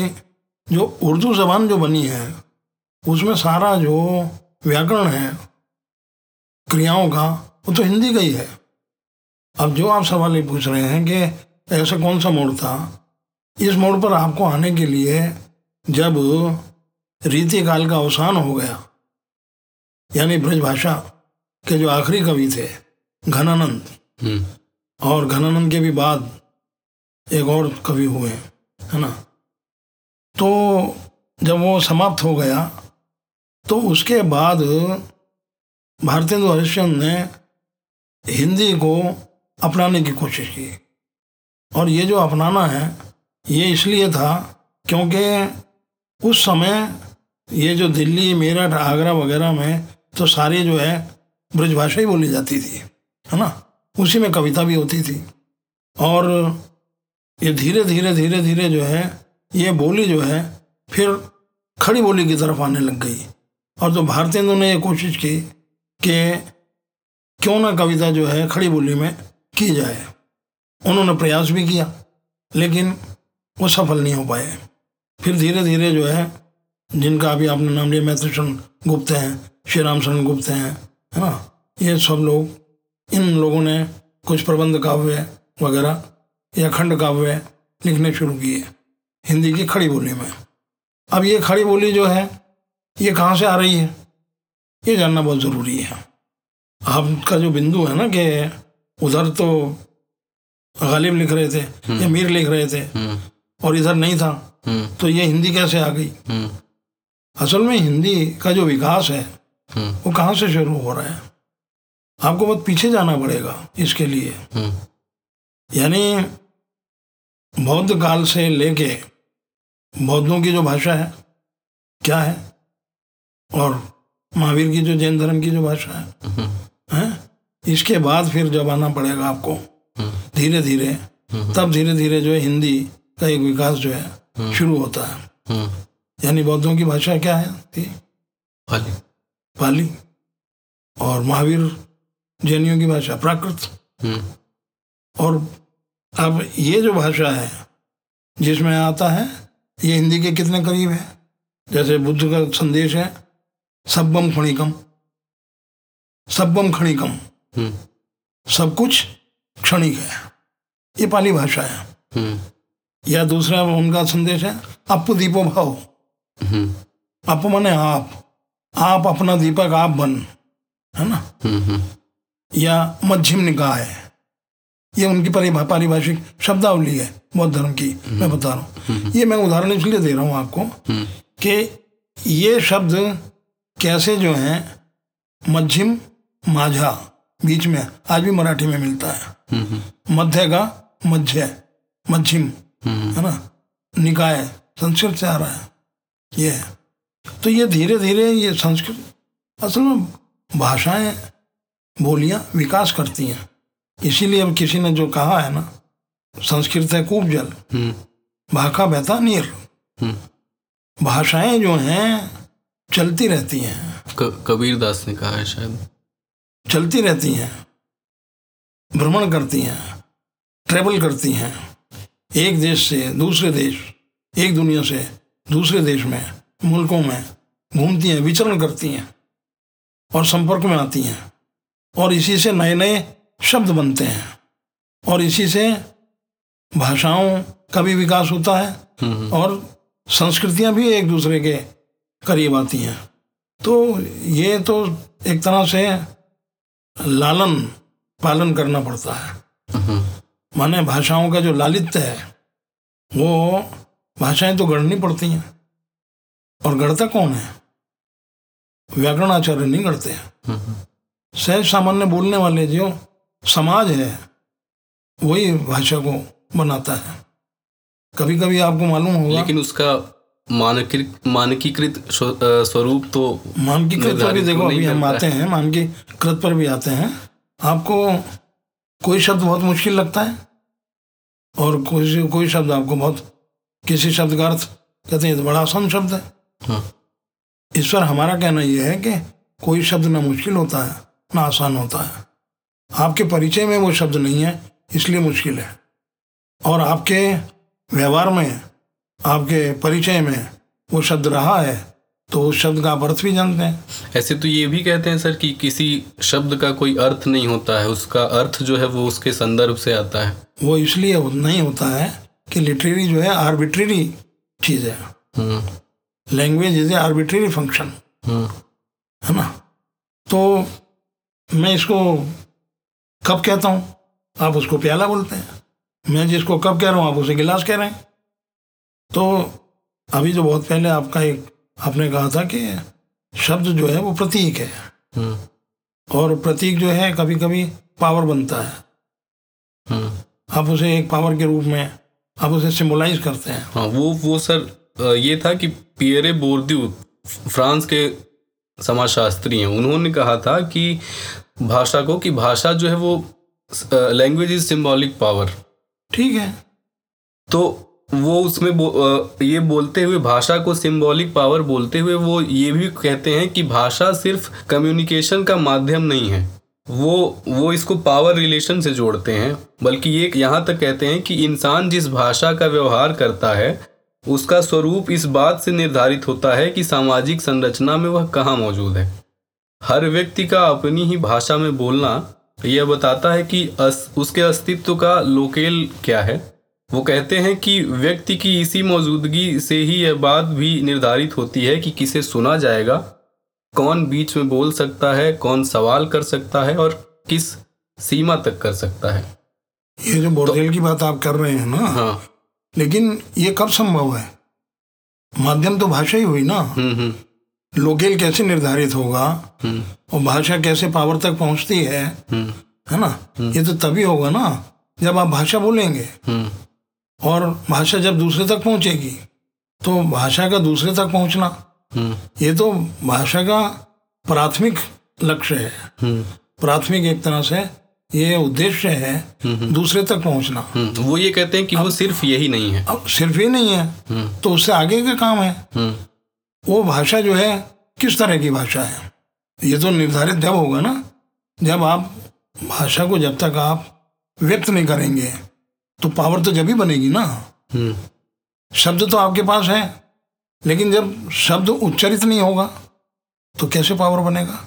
जो उर्दू ज़बान जो बनी है उसमें सारा जो व्याकरण है क्रियाओं का वो तो हिंदी का ही है। अब जो आप सवाल ये पूछ रहे हैं कि ऐसा कौन सा मोड़ था इस मोड़ पर आपको आने के लिए जब रीति काल का अवसान हो गया यानी ब्रजभाषा के जो आखिरी कवि थे घनानंद हम्म। और घनानंद के भी बाद एक और कवि हुए है ना? तो जब वो समाप्त हो गया तो उसके बाद भारतेंदु हरिश्चंद्र ने हिंदी को अपनाने की कोशिश की। और ये जो अपनाना है, ये इसलिए था क्योंकि उस समय ये जो दिल्ली, मेरठ, आगरा वगैरह में तो सारी जो है ब्रजभाषा ही बोली जाती थी, है ना? उसी में कविता भी होती थी। और ये धीरे धीरे धीरे धीरे जो है, ये बोली जो है, फिर खड़ी बोली की तरफ़ आने लग गई। और तो भारतेंदु ने ये कोशिश की कि क्यों ना कविता जो है, खड़ी बोली में की जाए। उन्होंने प्रयास भी किया, लेकिन वो सफल नहीं हो पाए। फिर धीरे धीरे जो है, जिनका अभी आपने नाम लिया शरण गुप्त हैं श्री राम शरण गुप्त हैं, है ना? ये सब लोग, इन लोगों ने कुछ प्रबंध काव्य वगैरह या खंड काव्य लिखने शुरू किए, हिंदी की खड़ी बोली में। अब ये खड़ी बोली जो है ये कहाँ से आ रही है? ये जानना बहुत ज़रूरी है। आपका जो बिंदु है ना कि उधर तो गालिब लिख रहे थे या मीर लिख रहे थे हम्म। और इधर नहीं था हम्म। तो ये हिंदी कैसे आ गई? हम्म। असल में हिंदी का जो विकास है हम्म। वो कहाँ से शुरू हो रहा है? आपको बहुत पीछे जाना पड़ेगा इसके लिए। हम्म। यानी बौद्ध काल से लेके बौद्धों की जो भाषा है क्या है? और महावीर की जो जैन धर्म की जो भाषा है हैं? इसके बाद फिर जब आना पड़ेगा आपको धीरे धीरे तब धीरे धीरे जो है हिंदी का एक विकास जो है शुरू होता है। हम्म। यानी बौद्धों की भाषा क्या है? थी? पाली। पाली। और महावीर जैनियों की भाषा प्राकृत। हम्म। और अब ये जो भाषा है जिसमें आता है ये हिंदी के कितने करीब है? जैसे बुद्ध का संदेश है सब्बम खणिकम। सब्बम खणिकम। हम्म। सब कुछ क्षणिक है। ये पाली भाषा है। हम्म। या दूसरा उनका संदेश है अप दीपो भाव। हम्म। अप माने आप। आप अपना दीपक आप बन। है ना? या मध्यम निकाह है। ये उनकी पारिभाषिक शब्दावली है बौद्ध धर्म की मैं बता रहा हूँ। ये मैं उदाहरण इसलिए दे रहा हूँ आपको कि ये शब्द कैसे जो है मध्यम माझा बीच में आज भी मराठी में मिलता है। मध्य का मध्य मध्यम है ना? निकाय संस्कृत से आ रहा है ये है। तो ये धीरे धीरे ये संस्कृत असल में भाषाएँ बोलियाँ विकास करती हैं। इसीलिए अब किसी ने जो कहा है ना संस्कृत है कूप जल। हम्म। भाखा बहता नीर। भाषाएँ जो हैं चलती रहती हैं। कबीर दास ने कहा है शायद। चलती रहती हैं। भ्रमण करती हैं। ट्रेवल करती हैं। एक देश से दूसरे देश एक दुनिया से दूसरे देश में मुल्कों में घूमती हैं विचरण करती हैं और संपर्क में आती हैं और इसी से नए नए शब्द बनते हैं और इसी से भाषाओं का भी विकास होता है और संस्कृतियाँ भी एक दूसरे के करीब आती हैं। तो ये तो एक तरह से लालन, पालन करना पड़ता है। माने भाषाओं का जो लालित्य है, वो भाषाएँ तो गढ़नी पड़ती हैं। और गढ़ता कौन है? व्याकरण आचार्य नहीं गढ़ते हैं। सहज सामान्य बोलने वाले जो समाज है, वही भाषा को बनाता है। कभी कभी आपको मालूम होगा लेकिन उसका मानकीकृत मानकीकृत स्वरूप तो मानकीकृत पर भी देखो अभी हम आते हैं मानकीकृत पर भी आते हैं। आपको कोई शब्द बहुत मुश्किल लगता है? और कोई कोई शब्द आपको बहुत किसी शब्द का अर्थ कहते हैं तो बड़ा आसान शब्द है। हाँ। इस पर हमारा कहना यह है कि कोई शब्द ना मुश्किल होता है ना आसान होता है। आपके परिचय में वो शब्द नहीं है इसलिए मुश्किल है। और आपके व्यवहार में आपके परिचय में वो शब्द रहा है तो उस शब्द का आप अर्थ भी जानते हैं। ऐसे तो ये भी कहते हैं सर कि किसी शब्द का कोई अर्थ नहीं होता है उसका अर्थ जो है वो उसके संदर्भ से आता है। वो इसलिए नहीं होता है कि लिटरेरी जो है आर्बिट्रेरी चीज़ है। Language is a arbitrary function है ना? तो मैं इसको कब कहता हूँ? आप उसको प्याला बोलते हैं। मैं जिसको कब कह रहा हूँ आप उसे गिलास कह रहे हैं। तो अभी जो बहुत पहले आपका एक आपने कहा था कि शब्द जो है वो प्रतीक है। हम्म। और प्रतीक जो है कभी कभी पावर बनता है। हम्म। आप उसे एक पावर के रूप में आप उसे सिम्बोलाइज करते हैं। हाँ वो वो सर ये था कि पियरे बोर्द्यू फ्रांस के समाजशास्त्री हैं। उन्होंने कहा था कि भाषा को कि भाषा जो है वो लैंग्वेज इज़ सिंबॉलिक पावर ठीक है। तो वो उसमें बो, ये बोलते हुए भाषा को सिंबॉलिक पावर बोलते हुए वो ये भी कहते हैं कि भाषा सिर्फ़ कम्युनिकेशन का माध्यम नहीं है। वो वो इसको पावर रिलेशन से जोड़ते हैं। बल्कि ये यहाँ तक कहते हैं कि इंसान जिस भाषा का व्यवहार करता है उसका स्वरूप इस बात से निर्धारित होता है कि सामाजिक संरचना में वह कहाँ मौजूद है। हर व्यक्ति का अपनी ही भाषा में बोलना यह बताता है कि अस, उसके अस्तित्व का लोकेल क्या है। वो कहते हैं कि व्यक्ति की इसी मौजूदगी से ही यह बात भी निर्धारित होती है कि किसे सुना जाएगा कौन बीच में बोल सकता है कौन सवाल कर सकता है और किस सीमा तक कर सकता है। ये जो बोर्डेल तो, की बात आप कर रहे हैं ना हाँ। लेकिन ये कब संभव है? माध्यम तो भाषा ही हुई ना। हम्म हम्म। लोकेल कैसे निर्धारित होगा? हम्म। और भाषा कैसे पावर तक पहुँचती है? है ना? ये तो तभी होगा ना जब आप भाषा बोलेंगे। और भाषा जब दूसरे तक पहुंचेगी तो भाषा का दूसरे तक पहुँचना हम्म। ये तो भाषा का प्राथमिक लक्ष्य है। हम्म। प्राथमिक एक तरह से ये उद्देश्य है दूसरे तक पहुँचना। हम्म वो ये कहते हैं कि वो सिर्फ़ यही नहीं है। अब सिर्फ़ ही नहीं है हम्म। तो उससे आगे का काम है। हम्म। वो भाषा जो है किस तरह की भाषा है? ये तो निर्धारित जब होगा ना जब आप भाषा को जब तक आप व्यक्त नहीं करेंगे तो पावर तो जब ही बनेगी ना। हम्म। शब्द तो आपके पास है लेकिन जब शब्द उच्चरित नहीं होगा तो कैसे पावर बनेगा?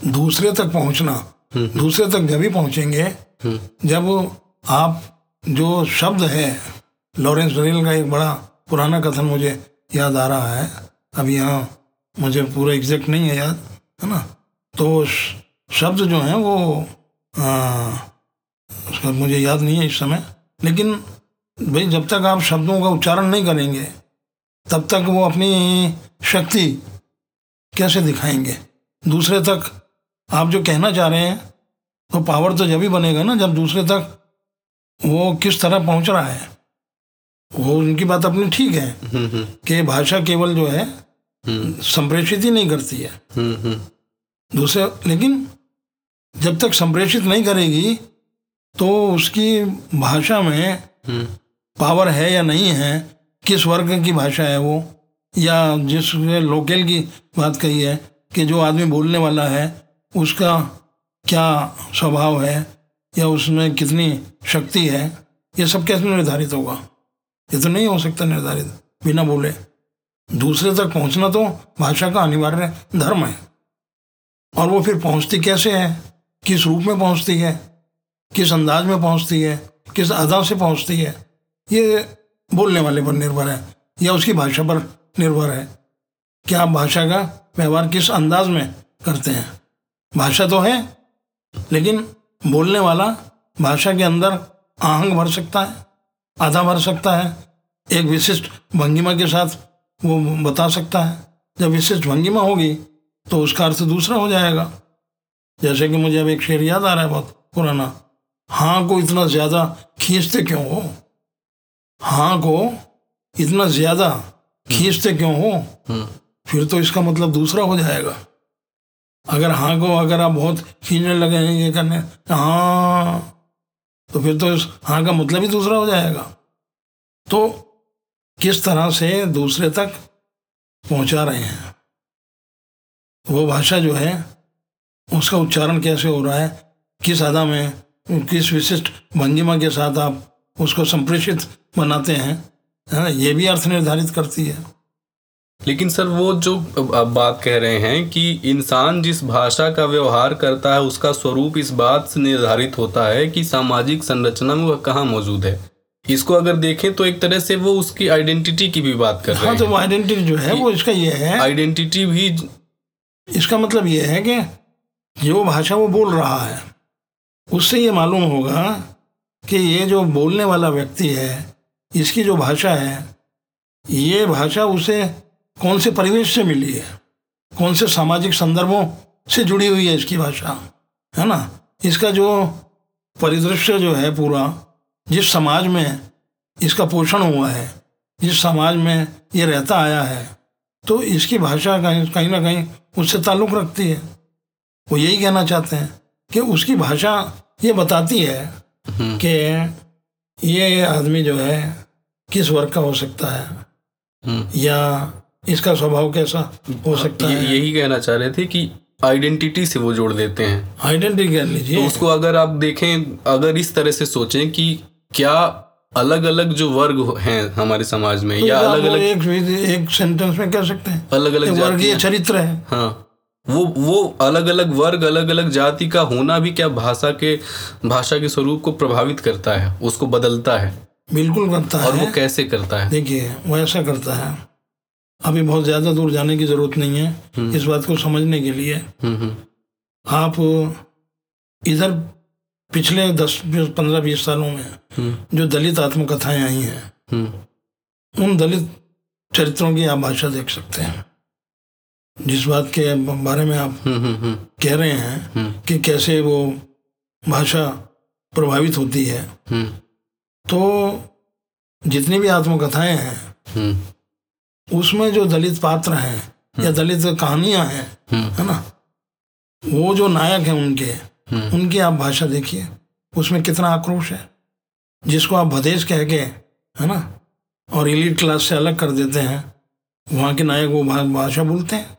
दूसरे तक पहुँचना दूसरे तक जब ही पहुँचेंगे जब आप जो शब्द है लॉरेंस डरेल का एक बड़ा पुराना कथन मुझे याद आ रहा है अब यहाँ मुझे पूरा एग्जैक्ट नहीं है याद है ना? तो शब्द जो हैं वो आ, उसका मुझे याद नहीं है इस समय। लेकिन भाई जब तक आप शब्दों का उच्चारण नहीं करेंगे तब तक वो अपनी शक्ति कैसे दिखाएँगे? दूसरे तक आप जो कहना चाह रहे हैं तो पावर तो जब ही बनेगा ना जब दूसरे तक वो किस तरह पहुँच रहा है वो उनकी बात अपनी ठीक है हम्म हम्म। कि भाषा केवल जो है संप्रेषित ही नहीं करती है। हम्म हम्म। दूसरे लेकिन जब तक संप्रेषित नहीं करेगी तो उसकी भाषा में हम्म। पावर है या नहीं है किस वर्ग की भाषा है वो या जिस लोकल की बात कही है कि जो आदमी बोलने वाला है उसका क्या स्वभाव है या उसमें कितनी शक्ति है ये सब कैसे निर्धारित होगा? ये तो नहीं हो सकता निर्धारित बिना बोले। दूसरे तक पहुँचना तो भाषा का अनिवार्य धर्म है। और वो फिर पहुँचती कैसे है? किस रूप में पहुँचती है? किस अंदाज में पहुँचती है, किस अदा से पहुँचती है, ये बोलने वाले पर निर्भर है, या उसकी भाषा पर निर्भर है। कि आप भाषा का व्यवहार किस अंदाज में करते हैं? भाषा तो है, लेकिन बोलने वाला भाषा के अंदर आहंग भर सकता है, आधा भर सकता है, एक विशिष्ट भंगिमा के साथ वो बता सकता है। जब विशिष्ट भंगिमा होगी तो उसका अर्थ दूसरा हो जाएगा। जैसे कि मुझे अब एक शेर याद आ रहा है बहुत पुराना। हाँ को इतना ज़्यादा खींचते क्यों हो? हाँ को इतना ज़्यादा खींचते क्यों हो? हम्म। फिर तो इसका मतलब दूसरा हो जाएगा। अगर हाँ को अगर आप बहुत खींचने लगे हैं ये करने हाँ तो फिर तो इस हाँ का मतलब ही दूसरा हो जाएगा। तो किस तरह से दूसरे तक पहुँचा रहे हैं? वो भाषा जो है उसका उच्चारण कैसे हो रहा है? किस अदा में किस विशिष्ट भंगिमा के साथ आप उसको संप्रेषित बनाते हैं है ना? ये भी अर्थ निर्धारित करती है। लेकिन सर वो जो आप बात कह रहे हैं कि इंसान जिस भाषा का व्यवहार करता है उसका स्वरूप इस बात से निर्धारित होता है कि सामाजिक संरचना में वह कहाँ मौजूद है। इसको अगर देखें तो एक तरह से वो उसकी आइडेंटिटी की भी बात कर रहे हाँ। तो वो आइडेंटिटी जो है वो इसका ये है। आइडेंटिटी भी इसका मतलब ये है कि जो भाषा वो बोल रहा है उससे ये मालूम होगा कि ये जो बोलने वाला व्यक्ति है, इसकी जो भाषा है, ये भाषा उसे कौन से परिवेश से मिली है? कौन से सामाजिक संदर्भों से जुड़ी हुई है इसकी भाषा? है ना? इसका जो परिदृश्य जो है पूरा, जिस समाज में इसका पोषण हुआ है, जिस समाज में ये रहता आया है तो इसकी भाषा कहीं कहीं ना कहीं उससे ताल्लुक़ रखती है। वो यही कहना चाहते हैं। कि उसकी भाषा ये बताती है कि ये आदमी जो है किस वर्ग का हो सकता है? हम्म। या इसका स्वभाव कैसा हो सकता ये- है? यही कहना चाह रहे थे कि आइडेंटिटी से वो जोड़ देते हैं। आइडेंटिटी कह लीजिए। तो उसको अगर आप देखें अगर इस तरह से सोचें कि क्या अलग अलग जो वर्ग हो- हैं हमारे समाज में तो या अलग अलग एक एक सेंटेंस में कह सकते हैं अलग-अलग एक वर्गीय चरित्र है। हाँ। वो वो अलग अलग वर्ग अलग अलग जाति का होना भी क्या भाषा के भाषा के स्वरूप को प्रभावित करता है? उसको बदलता है? बिल्कुल करता और वो है। कैसे करता है? देखिए वो ऐसा करता है। अभी बहुत ज़्यादा दूर जाने की ज़रूरत नहीं है इस बात को समझने के लिए। हम्म हम्म। आप इधर पिछले दस पंद्रह बीस सालों में हम्म। जो दलित आत्मकथाएँ आई हैं हम्म। उन दलित चरित्रों की आप भाषा देख सकते हैं। जिस बात के बारे में आप हम्म हम्म हम्म। कह रहे हैं कि कैसे वो भाषा प्रभावित होती है तो जितनी भी आत्मकथाएँ हैं उसमें जो दलित पात्र हैं या दलित कहानियाँ हैं है ना वो जो नायक हैं उनके। उनकी आप भाषा देखिए उसमें कितना आक्रोश है जिसको आप भदेश कह के है ना और एलिट क्लास से अलग कर देते हैं वहाँ के नायक वो भाषा बोलते हैं।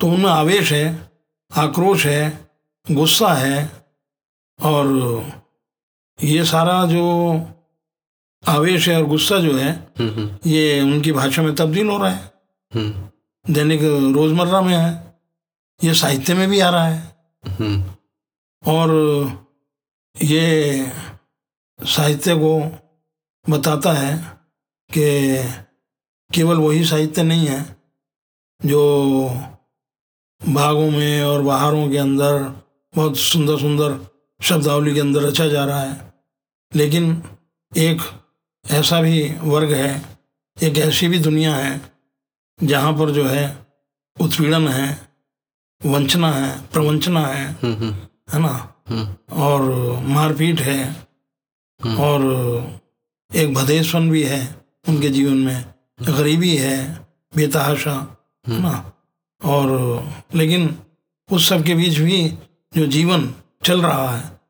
तो उनमें आवेश है आक्रोश है गुस्सा है और ये सारा जो आवेश है और गुस्सा जो है हम्म हम्म। ये उनकी भाषा में तब्दील हो रहा है। हम्म। दैनिक रोज़मर्रा में है। ये साहित्य में भी आ रहा है। और ये साहित्य को बताता है कि केवल वही साहित्य नहीं है जो बागों में और बाहरों के अंदर बहुत सुंदर सुंदर शब्दावली के अंदर रचा जा रहा है। लेकिन एक ऐसा भी वर्ग है एक ऐसी भी दुनिया है जहाँ पर जो है उत्पीड़न है वंचना है प्रवंचना है हम्म हम्म। है ना? हम्म। और मारपीट है और एक भदेशपन भी है उनके जीवन में गरीबी है बेतहाशा है ना? और, लेकिन उस सब के बीच भी जो जीवन चल रहा है,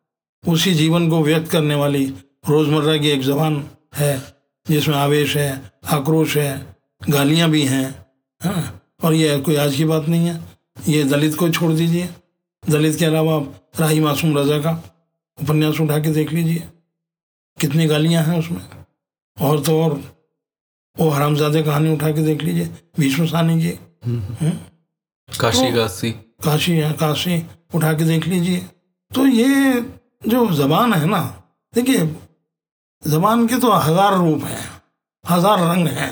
उसी जीवन को व्यक्त करने वाली रोज़मर्रा की एक जबान है, जिसमें आवेश है, आक्रोश है, गालियाँ भी हैं हाँ और ये कोई आज की बात नहीं है। ये दलित को छोड़ दीजिए। दलित के अलावा राही मासूम रजा का उपन्यास उठा के देख लीजिए। कितनी गालियाँ हैं उसमें। और तो और वो हरामजादे कहानी उठा के देख लीजिए। भीष्म सानी की हम्म? काशी काशी। काशी है काशी उठा के देख लीजिए। तो ये जो जबान है ना देखिए जबान के तो हज़ार रूप हैं हज़ार रंग हैं।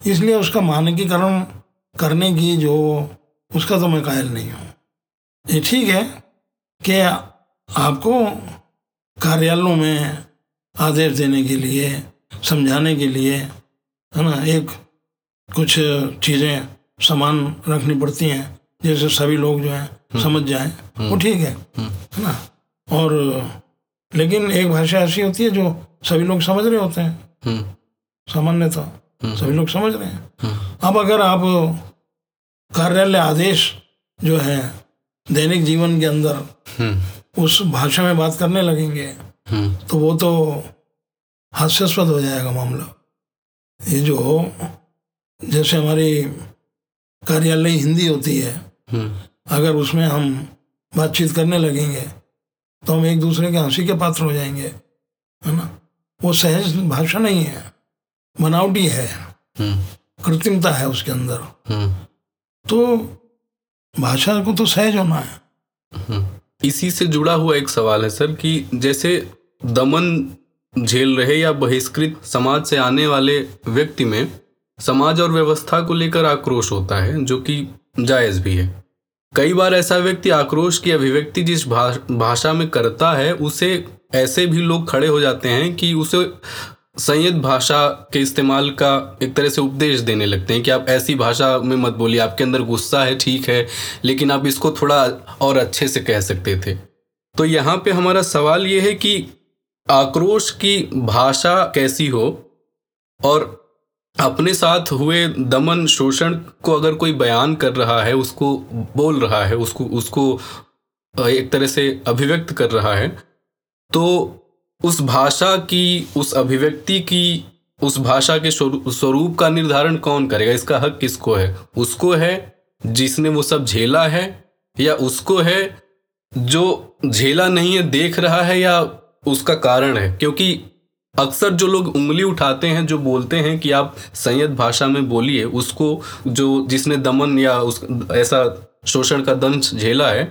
इसलिए उसका मानकीकरण करने की जो उसका तो मैं कायल नहीं हूँ। ये ठीक है कि आपको कार्यालयों में आदेश देने के लिए समझाने के लिए है ना एक कुछ चीज़ें समान रखनी पड़ती हैं जैसे सभी लोग जो हैं समझ जाएँ वो ठीक है है ना? और लेकिन एक भाषा ऐसी होती है जो सभी लोग समझ रहे होते हैं। हम्म। सामान्यतः सभी लोग समझ रहे हैं। अब अगर आप कार्यालय आदेश जो है दैनिक जीवन के अंदर हम्म। उस भाषा में बात करने लगेंगे हम्म। तो वो तो हास्यास्पद हो जाएगा मामला। ये जो जैसे हमारी कार्यालय हिंदी होती है हम्म। अगर उसमें हम बातचीत करने लगेंगे तो हम एक दूसरे के हँसी के पात्र हो जाएँगे है ना? वो सहज भाषा नहीं है बनावटी है हम्म। कृत्रिमता है उसके अंदर। हम्म। तो भाषा को तो सहज होना है। इसी से जुड़ा हुआ एक सवाल है सर कि जैसे दमन झेल रहे या बहिष्कृत समाज से आने वाले व्यक्ति में समाज और व्यवस्था को लेकर आक्रोश होता है, जो कि जायज़ भी है। कई बार ऐसा व्यक्ति आक्रोश की अभिव्यक्ति जिस भाषा में करता है, उसे ऐसे भी लोग खड़े हो जाते हैं कि उसे संयत भाषा के इस्तेमाल का एक तरह से उपदेश देने लगते हैं कि आप ऐसी भाषा में मत बोलिए, आपके अंदर गुस्सा है, ठीक है, लेकिन आप इसको थोड़ा और अच्छे से कह सकते थे। तो यहाँ पे हमारा सवाल ये है कि आक्रोश की भाषा कैसी हो और अपने साथ हुए दमन शोषण को अगर कोई बयान कर रहा है, उसको बोल रहा है, उसको उसको एक तरह से अभिव्यक्त कर रहा है तो उस भाषा की, उस अभिव्यक्ति की, उस भाषा के स्वरू- स्वरूप का निर्धारण कौन करेगा? इसका हक किसको है? उसको है जिसने वो सब झेला है या उसको है जो झेला नहीं है, देख रहा है या उसका कारण है? क्योंकि अक्सर जो लोग उंगली उठाते हैं, जो बोलते हैं कि आप संयत भाषा में बोलिए, उसको जो जिसने दमन या उस, ऐसा शोषण का दंश झेला है,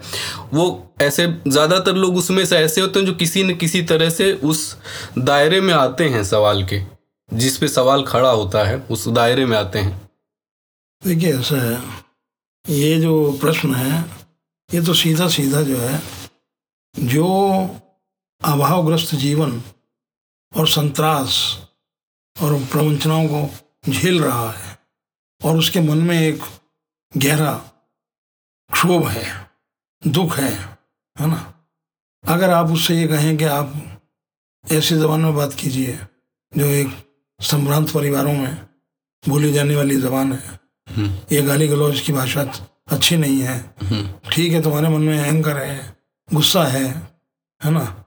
वो ऐसे ज़्यादातर लोग उसमें से ऐसे होते हैं जो किसी न किसी तरह से उस दायरे में आते हैं सवाल के, जिस पे सवाल खड़ा होता है, उस दायरे में आते हैं। देखिए, ऐसा है। ये जो प्रश्न है, ये तो सीधा सीधा जो है, जो अभावग्रस्त जीवन और संतरास और प्रवंचनाओं को झेल रहा है और उसके मन में एक गहरा क्षोभ है दुख है है ना? अगर आप उससे ये कहें कि आप ऐसी जबान में बात कीजिए जो एक संभ्रांत परिवारों में बोली जाने वाली जबान है ये गाली गलौज की भाषा अच्छी नहीं है। ठीक है तुम्हारे मन में अहंकार है गुस्सा है है ना?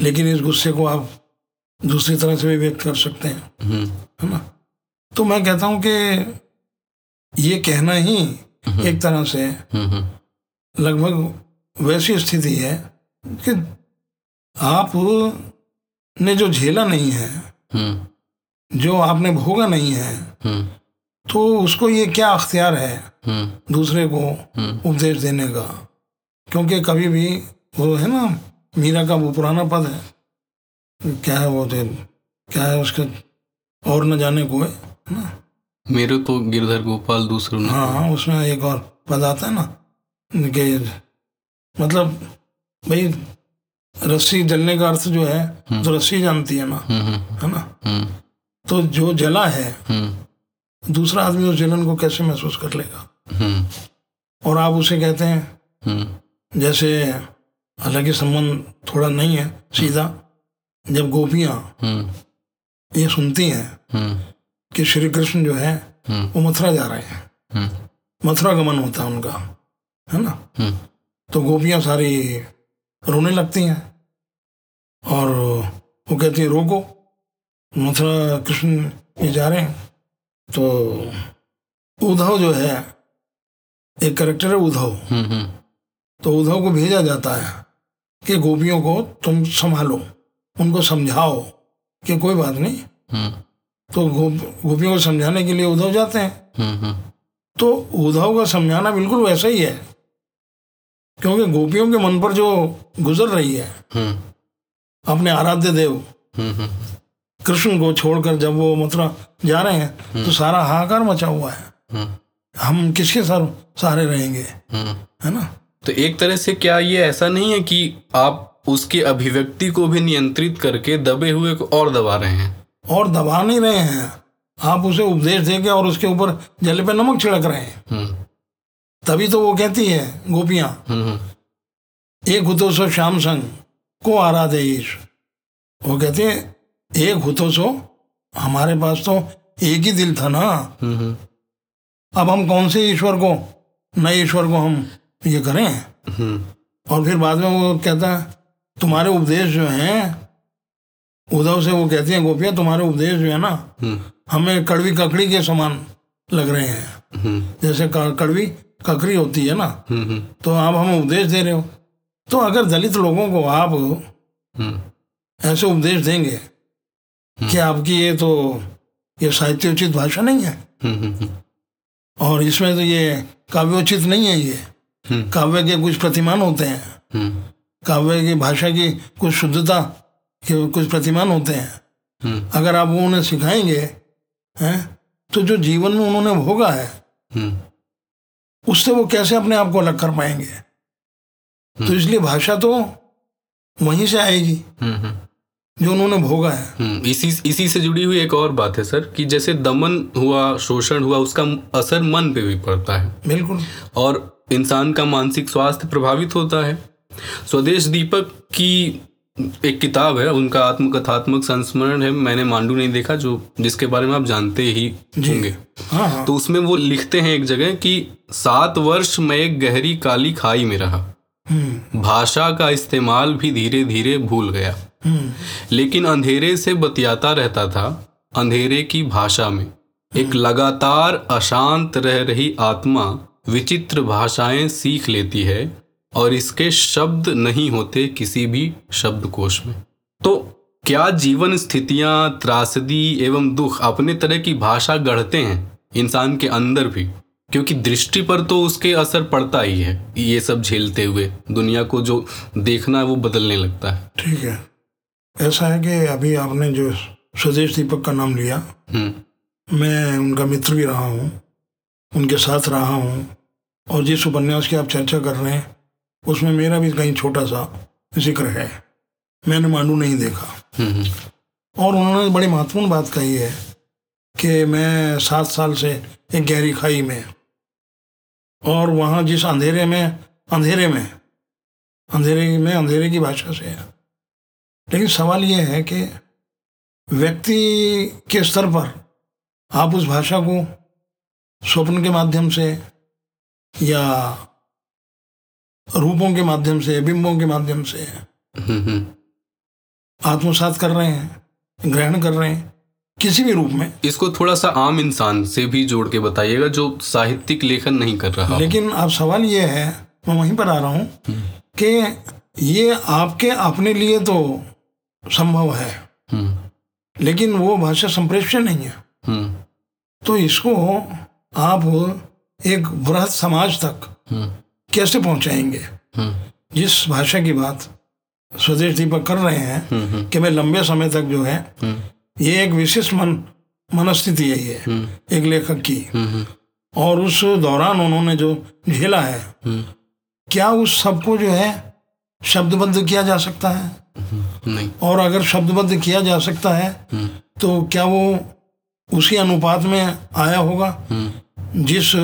लेकिन इस गुस्से को आप दूसरी तरह से भी व्यक्त कर सकते हैं। है ना? तो मैं कहता हूँ कि ये कहना ही एक तरह से लगभग वैसी स्थिति है कि आप ने जो झेला नहीं है जो आपने भोगा नहीं है तो उसको ये क्या अख्तियार है दूसरे को उपदेश देने का? क्योंकि कभी भी वो है ना मीरा का वो पुराना पद है। क्या है वो थे क्या है उसके? और न जाने को है ना? मेरे तो गिरधर गोपाल दूसरे हाँ हाँ उसमें एक और पद आता है ना कि मतलब भाई रस्सी जलने का अर्थ जो है तो रस्सी जानती है ना है ना? तो जो जला है दूसरा आदमी उस जलन को कैसे महसूस कर लेगा? और आप उसे कहते हैं जैसे हालाँकि संबंध थोड़ा नहीं है सीधा जब गोपियाँ ये सुनती हैं कि श्री कृष्ण जो है वो मथुरा जा रहे हैं। मथुरा गमन होता है उनका है ना? तो गोपियाँ सारी रोने लगती हैं और वो कहती है रोको मथुरा कृष्ण ये जा रहे हैं। तो उद्धव जो है एक करेक्टर है उद्धव। तो उद्धव को भेजा जाता है कि गोपियों को तुम संभालो। उनको समझाओ कि कोई बात नहीं। तो गोपियों को समझाने के लिए उद्धव जाते हैं। तो उद्धव का समझाना बिल्कुल वैसा ही है। क्योंकि गोपियों के मन पर जो गुजर रही है अपने आराध्य देव कृष्ण को छोड़कर जब वो मथुरा जा रहे हैं तो सारा हाहाकार मचा हुआ है। हम किसके सर रहेंगे? है ना? तो एक तरह से क्या ये ऐसा नहीं है कि आप उसकी अभिव्यक्ति को भी नियंत्रित करके दबे हुए को और दबा रहे हैं। और दबा नहीं रहे हैं। आप उसे उपदेश देके और उसके ऊपर जल पे नमक छिड़क रहे हैं। हम्म, तभी तो वो कहती है गोपियाँ हम्म, एक हुतो सो श्याम संग को आराधे ईश वो कहती है एक हुतो सो हमारे पास तो एक ही दिल था ना। हम्म हम्म। अब हम कौन से ईश्वर को नए ईश्वर को हम ये करें? हम्म। और फिर बाद में वो कहता है तुम्हारे उपदेश जो हैं उद्धव से वो कहती हैं गोपियाँ तुम्हारे उपदेश जो है ना हम्म। हमें कड़वी ककड़ी के समान लग रहे हैं। हम्म। जैसे कड़वी ककड़ी होती है ना हम्म तो आप हमें उपदेश दे रहे हो। तो अगर दलित लोगों को आप ऐसे उपदेश देंगे कि आपकी ये तो ये साहित्योचित भाषा नहीं है। और इसमें तो ये काव्योचित नहीं है ये। काव्य के कुछ प्रतिमान होते हैं। काव्य की भाषा की कुछ शुद्धता के कुछ प्रतिमान होते हैं। हम्म। अगर आप वो उन्हें सिखाएँगे हैं तो जो जीवन में उन्होंने भोगा है हम्म। उससे वो कैसे अपने आप को अलग कर पाएँगे? तो इसलिए भाषा तो वहीं से आएगी हम्म हम्म। जो उन्होंने भोगा है। हम्म, इसी इसी से जुड़ी हुई एक और बात है सर कि जैसे दमन हुआ शोषण हुआ उसका असर मन पे भी पड़ता है। बिल्कुल। और इंसान का मानसिक स्वास्थ्य प्रभावित होता है। स्वदेश दीपक की एक किताब है उनका आत्मकथात्मक संस्मरण है मैंने मांडू नहीं देखा जो जिसके बारे में आप जानते ही होंगे। हाँ हाँ। तो उसमें वो लिखते हैं एक जगह कि सात वर्ष मैं एक गहरी काली खाई में रहा। हम्म। भाषा का इस्तेमाल भी धीरे धीरे भूल गया। हम्म। लेकिन अंधेरे से बतियाता रहता था अंधेरे की भाषा में। एक लगातार अशांत रह रही आत्मा विचित्र भाषाएँ सीख लेती है और इसके शब्द नहीं होते किसी भी शब्दकोश में। तो क्या जीवन स्थितियाँ त्रासदी एवं दुख अपने तरह की भाषा गढ़ते हैं इंसान के अंदर भी? क्योंकि दृष्टि पर तो उसके असर पड़ता ही है ये सब झेलते हुए। दुनिया को जो देखना है वो बदलने लगता है। ठीक है। ऐसा है कि अभी आपने जो स्वदेश दीपक का नाम लिया हम्म। मैं उनका मित्र भी रहा हूँ उनके साथ रहा हूँ और जिस उपन्यास की आप चर्चा कर रहे हैं उसमें मेरा भी कहीं छोटा सा ज़िक्र है। मैंने मांडू नहीं देखा। हम्म। और उन्होंने बड़ी महत्वपूर्ण बात कही है कि मैं सात साल से एक गहरी खाई में और वहाँ जिस अंधेरे में अंधेरे में अंधेरे में अंधेरे की भाषा से है। लेकिन सवाल ये है कि व्यक्ति के स्तर पर आप उस भाषा को स्वप्न के माध्यम से या रूपों के माध्यम से बिंबों के माध्यम से। आत्मसात कर रहे हैं ग्रहण कर रहे हैं किसी भी रूप में। इसको थोड़ा सा आम इंसान से भी जोड़ के बताइएगा जो साहित्यिक लेखन नहीं कर रहा लेकिन अब सवाल ये है मैं वहीं पर आ रहा हूँ कि ये आपके अपने लिए तो संभव है लेकिन वो भाषा संप्रेष्य नहीं है। तो इसको आप एक बृहद समाज तक कैसे पहुंचाएँगे? हम्म। जिस भाषा की बात स्वदेश दीपक कर रहे हैं हम्म कि मैं लंबे समय तक जो है हम्म। ये एक विशिष्ट मन मनस्थिति है ये हम्म। एक लेखक की। हम्म। और उस दौरान उन्होंने जो झेला है हम्म। क्या उस सबको जो है शब्दबद्ध किया जा सकता है? हम्म नहीं। और अगर शब्दबद्ध किया जा सकता है हम्म। तो क्या वो उसी अनुपात में आया होगा? हम्म। जिस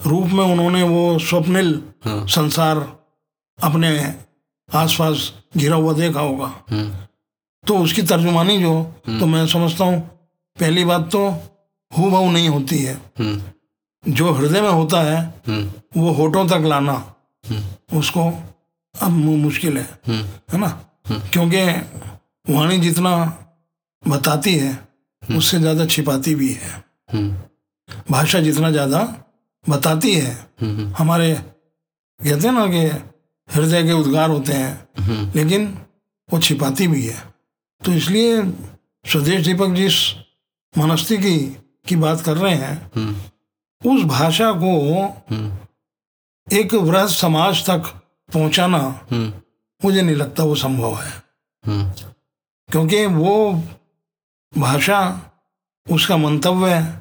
रूप में उन्होंने वो स्वप्निल हाँ। संसार अपने आसपास घिरा हुआ देखा होगा। हम्म तो उसकी तर्जुमानी जो तो मैं समझता हूँ पहली बात तो हु बहू नहीं होती है। जो हृदय में होता है वो होठों तक लाना उसको अब मुश्किल है। है। ना? क्योंकि वाणी जितना बताती है उससे ज़्यादा छिपाती भी है। भाषा जितना ज़्यादा बताती है। हमारे, कहते हैं ना कि हृदय के उद्गार होते हैं, लेकिन वो छिपाती भी है। तो इसलिए स्वदेश दीपक जिस मनस्ती की की बात कर रहे हैं। उस भाषा को एक वृहद समाज तक पहुंचाना मुझे नहीं लगता वो संभव है। क्योंकि वो भाषा, उसका मंतव्य,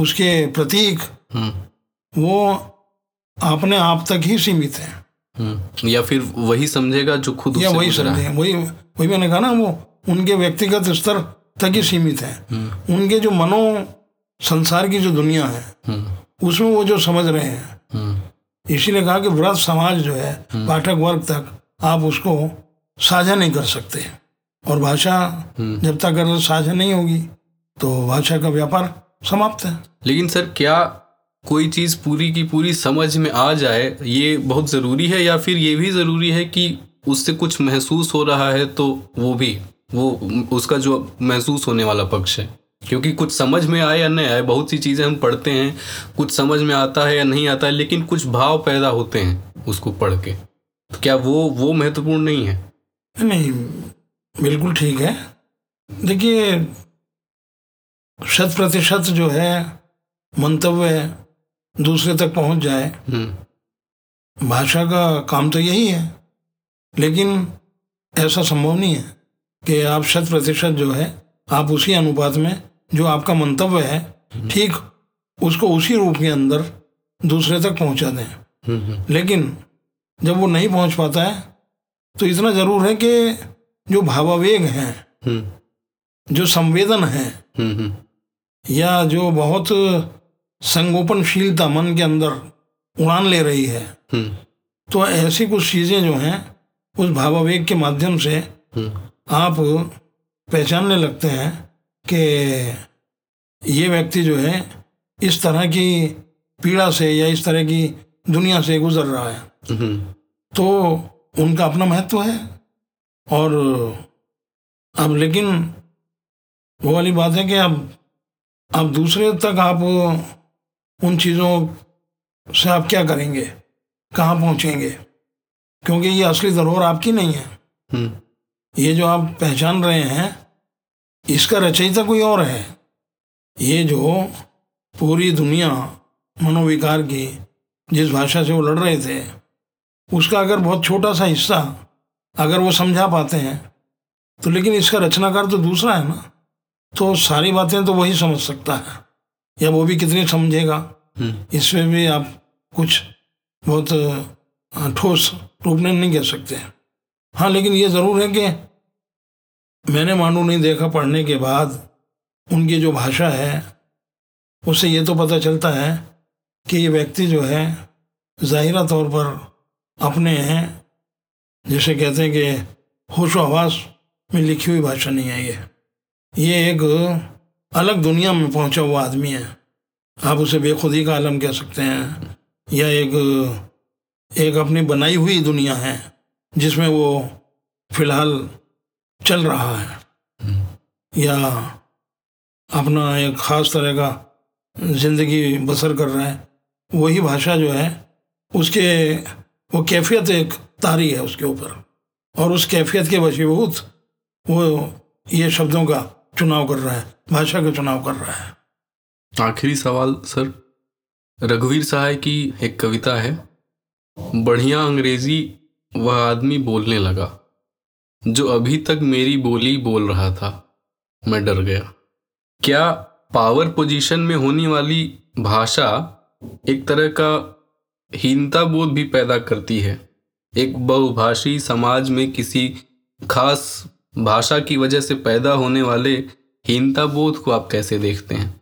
उसके प्रतीक वो अपने आप तक ही सीमित है। हम्म। या फिर वही समझेगा जो खुद या वही समझे वही वही मैंने कहा ना वो उनके व्यक्तिगत स्तर तक ही सीमित है। हम्म। उनके जो मनो संसार की जो दुनिया है हम्म। उसमें वो जो समझ रहे हैं। इसीलिए कहा कि व्रत समाज जो है पाठक वर्ग तक आप उसको साझा नहीं कर सकते। और भाषा। जब तक अगर साझा नहीं होगी तो भाषा का व्यापार समाप्त है। लेकिन सर क्या कोई चीज़ पूरी की पूरी समझ में आ जाए, ये बहुत ज़रूरी है या फिर ये भी ज़रूरी है कि उससे कुछ महसूस हो रहा है तो वो भी, वो, उसका जो महसूस होने वाला पक्ष है। क्योंकि कुछ समझ में आए या नहीं आए, बहुत सी चीज़ें हम पढ़ते हैं, कुछ समझ में आता है या नहीं आता है, लेकिन कुछ भाव पैदा होते हैं उसको पढ़ के। तो क्या वो वो महत्वपूर्ण नहीं है? नहीं, बिल्कुल ठीक है। देखिए, शत प्रतिशत जो है, मंतव्य दूसरे तक पहुँच जाए। हम्म। भाषा का काम तो यही है लेकिन ऐसा संभव नहीं है कि आप शत प्रतिशत जो है आप उसी अनुपात में जो आपका मंतव्य है ठीक उसको उसी रूप के अंदर दूसरे तक पहुँचा दें। हम्म हम्म। लेकिन जब वो नहीं पहुँच पाता है तो इतना ज़रूर है कि जो भावावेग हैं हम्म। जो संवेदन है हम्म हम्म। या जो बहुत संगोपनशीलता मन के अंदर उड़ान ले रही है। हम्म। तो ऐसी कुछ चीज़ें जो हैं उस भावावेग के माध्यम से हम्म। आप पहचानने लगते हैं कि ये व्यक्ति जो है इस तरह की पीड़ा से या इस तरह की दुनिया से गुजर रहा है। हम्म। तो उनका अपना महत्व है। और अब लेकिन वो वाली बात है कि अब अब दूसरे तक आप उन चीज़ों से आप क्या करेंगे? कहाँ पहुँचेंगे? क्योंकि ये असली धरोहर आपकी नहीं है। हम्म। ये जो आप पहचान रहे हैं इसका रचयिता कोई और है। ये जो पूरी दुनिया मनोविकार की जिस भाषा से वो लड़ रहे थे उसका अगर बहुत छोटा सा हिस्सा अगर वो समझा पाते हैं तो लेकिन इसका रचनाकार तो दूसरा है ना। तो सारी बातें तो वही समझ सकता है। या वो भी कितने समझेगा? हम्म। इसमें भी आप कुछ बहुत ठोस रूप में नहीं कह सकते हाँ। लेकिन ये ज़रूर है कि मैंने मानू नहीं देखा पढ़ने के बाद उनकी जो भाषा है उससे ये तो पता चलता है कि ये व्यक्ति जो है ज़ाहिरा तौर पर अपने हैं। जैसे कहते हैं कि होशो हवास में लिखी हुई भाषा नहीं है ये। ये एक अलग दुनिया में पहुँचा हुआ आदमी है। आप उसे बेखुदी का आलम कह सकते हैं। या एक एक अपनी बनाई हुई दुनिया है, जिसमें वो फ़िलहाल चल रहा है। या अपना एक ख़ास तरह का ज़िंदगी बसर कर रहा है। वही भाषा जो है, उसके, वो कैफियत एक तारी है उसके ऊपर। और उस कैफियत के वशीभूत वो ये शब्दों का चुनाव कर रहा है, भाषा का चुनाव कर रहा है। आखिरी सवाल, सर। रघुवीर सहाय की एक कविता है, बढ़िया अंग्रेज़ी वह आदमी बोलने लगा, जो अभी तक मेरी बोली बोल रहा था। मैं डर गया। क्या पावर पोजीशन में होने वाली भाषा एक तरह का हीनता बोध भी पैदा करती है? एक बहुभाषी समाज में किसी खास भाषा की वजह से पैदा होने वाले हीनता बोध को आप कैसे देखते हैं?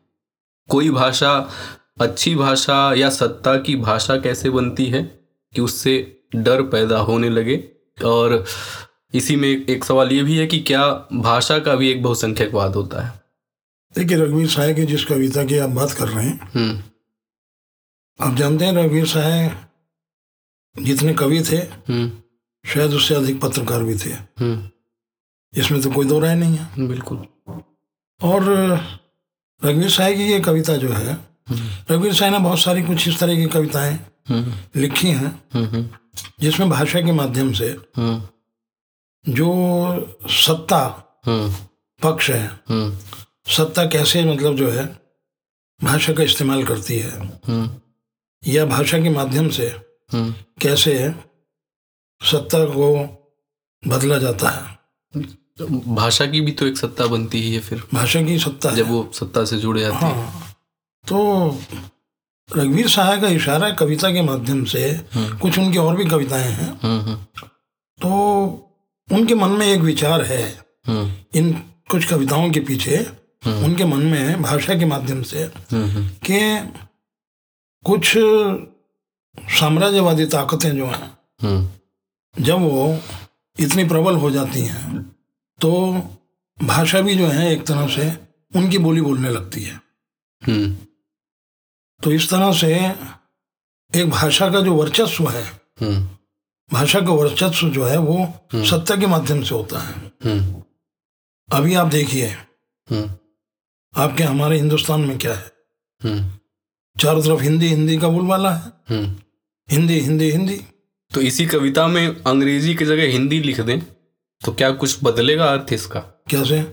कोई भाषा अच्छी भाषा या सत्ता की भाषा कैसे बनती है कि उससे डर पैदा होने लगे? और इसी में एक सवाल ये भी है कि क्या भाषा का भी एक बहुसंख्यकवाद होता है? देखिए रघुवीर साय की जिस कविता की आप बात कर रहे हैं हम्म। आप जानते हैं रघुवीर साय जितने कवि थे हम्म। शायद उससे अधिक पत्रकार भी थे। हम्म। इसमें तो कोई दो राय नहीं है। बिल्कुल। और रघुवीर साय की ये कविता जो है रघुवीर साय ने बहुत सारी कुछ इस तरह की कविताएँ हम्म। लिखी हैं हम्म हम्म। जिसमें भाषा के माध्यम से जो सत्ता पक्ष है सत्ता कैसे मतलब जो है भाषा का इस्तेमाल करती है या भाषा के माध्यम से कैसे सत्ता को बदला जाता है। भाषा की भी तो एक सत्ता बनती ही है फिर। भाषा की सत्ता जब वो सत्ता से जुड़े जाती है। हाँ। तो रघुवीर सहाय का इशारा कविता के माध्यम से कुछ उनकी और भी कविताएँ हैं। हम्म हम्म। तो उनके मन में एक विचार है। हम्म। इन कुछ कविताओं के पीछे उनके मन में भाषा के माध्यम से हम्म हम्म। कि कुछ साम्राज्यवादी ताकतें जो हैं हम्म। जब वो इतनी प्रबल हो जाती हैं तो भाषा भी जो है एक तरह से उनकी बोली बोलने लगती है। हम्म। तो इस तरह से एक भाषा का जो वर्चस्व है हम्म। भाषा का वर्चस्व जो है वो सत्ता के माध्यम से होता है। हम्म। अभी आप देखिए हम्म। आपके हमारे हिंदुस्तान में क्या है? हम्म। चारों तरफ़ हिंदी हिंदी का बोलबाला है। हम्म। हिंदी हिंदी हिंदी। तो इसी कविता में अंग्रेज़ी की जगह हिंदी लिख दें। तो क्या कुछ बदलेगा अर्थ इसका? कैसे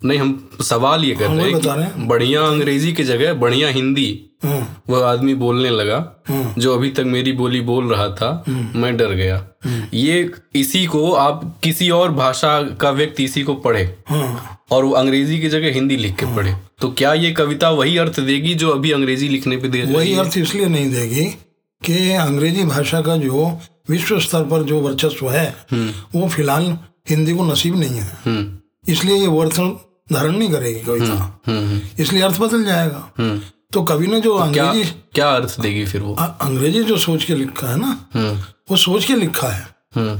नहीं हम सवाल ये कर रहे हैं कि बढ़िया अंग्रेज़ी की जगह बढ़िया हिंदी हाँ वह आदमी बोलने लगा हाँ जो अभी तक मेरी बोली बोल रहा था मैं डर गया। ये इसी को आप किसी और भाषा का व्यक्ति इसी को पढ़े और वो अंग्रेज़ी की जगह हिंदी लिख के पढ़े। तो क्या ये कविता वही अर्थ देगी जो अभी अंग्रेज़ी लिखने पे दे रही वही अर्थ इसलिए नहीं देगी कि अंग्रेज़ी भाषा का जो विश्व स्तर पर जो वर्चस्व है वो फ़िलहाल हिंदी को नसीब नहीं है। हम्म। इसलिए ये वो अर्थ धारण नहीं करेगी कविता हम्म इसलिए अर्थ बदल जाएगा। हम्म। तो कवि ने जो क्या अंग्रेज़ी क्या क्या अर्थ देगी फिर वो? अंग्रेज़ी जो सोच के लिखा है ना हम्म। वो सोच के लिखा है। हम्म।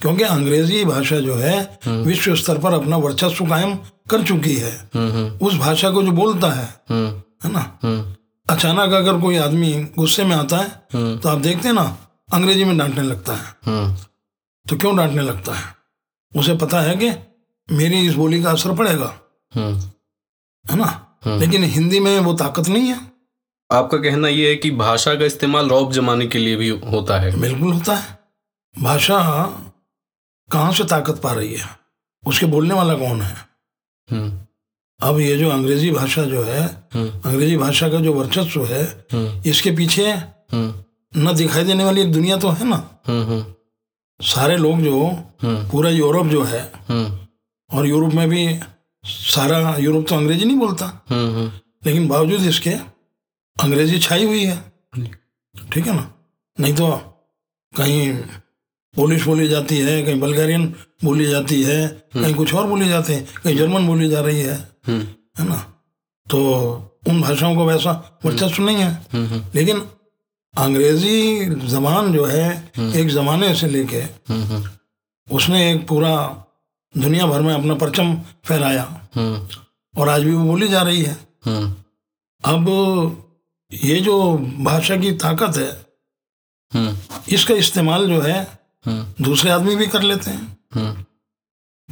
क्योंकि अंग्रेज़ी भाषा जो है विश्व स्तर पर अपना वर्चस्व कायम कर चुकी है। हम्म उस भाषा को जो बोलता है हम्म। है ना? हम्म। अचानक अगर कोई आदमी गुस्से में आता है तो आप देखते हैं ना अंग्रेज़ी में डांटने लगता है। हम्म। तो क्यों डांटने लगता है? उसे पता है कि मेरी इस बोली का असर पड़ेगा। हम्म। है ना? लेकिन हिंदी में वो ताकत नहीं है। आपका कहना यह है कि भाषा का इस्तेमाल रौब जमाने के लिए भी होता है। बिल्कुल होता है। भाषा कहाँ से ताकत पा रही है? उसके बोलने वाला कौन है? हम्म। अब ये जो अंग्रेज़ी भाषा जो है हम्म। अंग्रेज़ी भाषा का जो वर्चस्व है हम्म। इसके पीछे हम्म। न दिखाई देने वाली दुनिया तो है ना? हम्म हम्म। सारे लोग जो हम्म। पूरा यूरोप जो है हम्म। और यूरोप में भी सारा यूरोप तो अंग्रेज़ी नहीं बोलता। हम्म लेकिन बावजूद इसके अंग्रेज़ी छाई हुई है। ठीक है ना? नहीं तो कहीं पोलिश बोली जाती है कहीं बल्गारियन बोली जाती है कहीं कुछ और बोली जाते हैं कहीं जर्मन बोली जा रही है। है ना? तो उन भाषाओं को वैसा वर्चस्व नहीं है। लेकिन अंग्रेज़ी जबान जो है एक जमाने से लेके हम्म हम्म। उसने एक पूरा दुनिया भर में अपना परचम फहराया हम्म। और आज भी वो बोली जा रही है। हम्म। अब ये जो भाषा की ताकत है हम्म। इसका इस्तेमाल जो है हम्म। दूसरे आदमी भी कर लेते हैं। हम्म।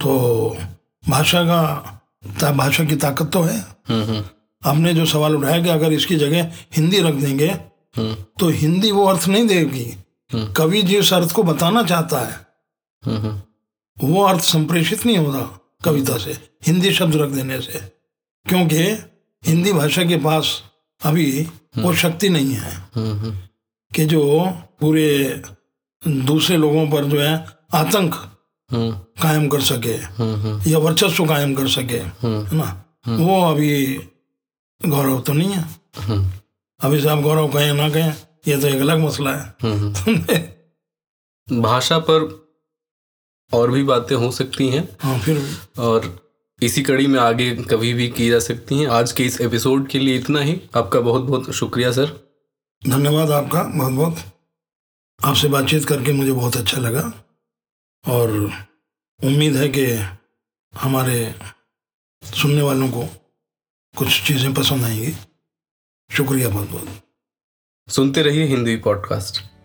तो भाषा का ता, भाषा की ताकत तो है। हम्म आपने जो सवाल उठाया कि अगर इसकी जगह हिंदी रख देंगे हम्म तो हिंदी वो अर्थ नहीं देगी। कवि जिस अर्थ को बताना चाहता है, वो अर्थ संप्रेषित नहीं होता कविता से, हिंदी शब्द रख देने से। क्योंकि हिंदी भाषा के पास अभी वो शक्ति नहीं है कि जो पूरे दूसरे लोगों पर जो है आतंक कायम कर सके या वर्चस्व कायम कर सके, है ना? वो अभी गौरव तो नहीं है। अभी से आप गौरव कहें ना कहें ये तो एक अलग मसला है। भाषा पर और भी बातें हो सकती हैं। हाँ फिर और इसी कड़ी में आगे कभी भी की जा सकती हैं। आज के इस एपिसोड के लिए इतना ही। आपका बहुत बहुत शुक्रिया सर। धन्यवाद आपका बहुत बहुत आपसे बातचीत करके मुझे बहुत अच्छा लगा। और उम्मीद है कि हमारे सुनने वालों को कुछ चीज़ें पसंद आएँगी। शुक्रिया बहुत बहुत सुनते रहिए हिंदी पॉडकास्ट।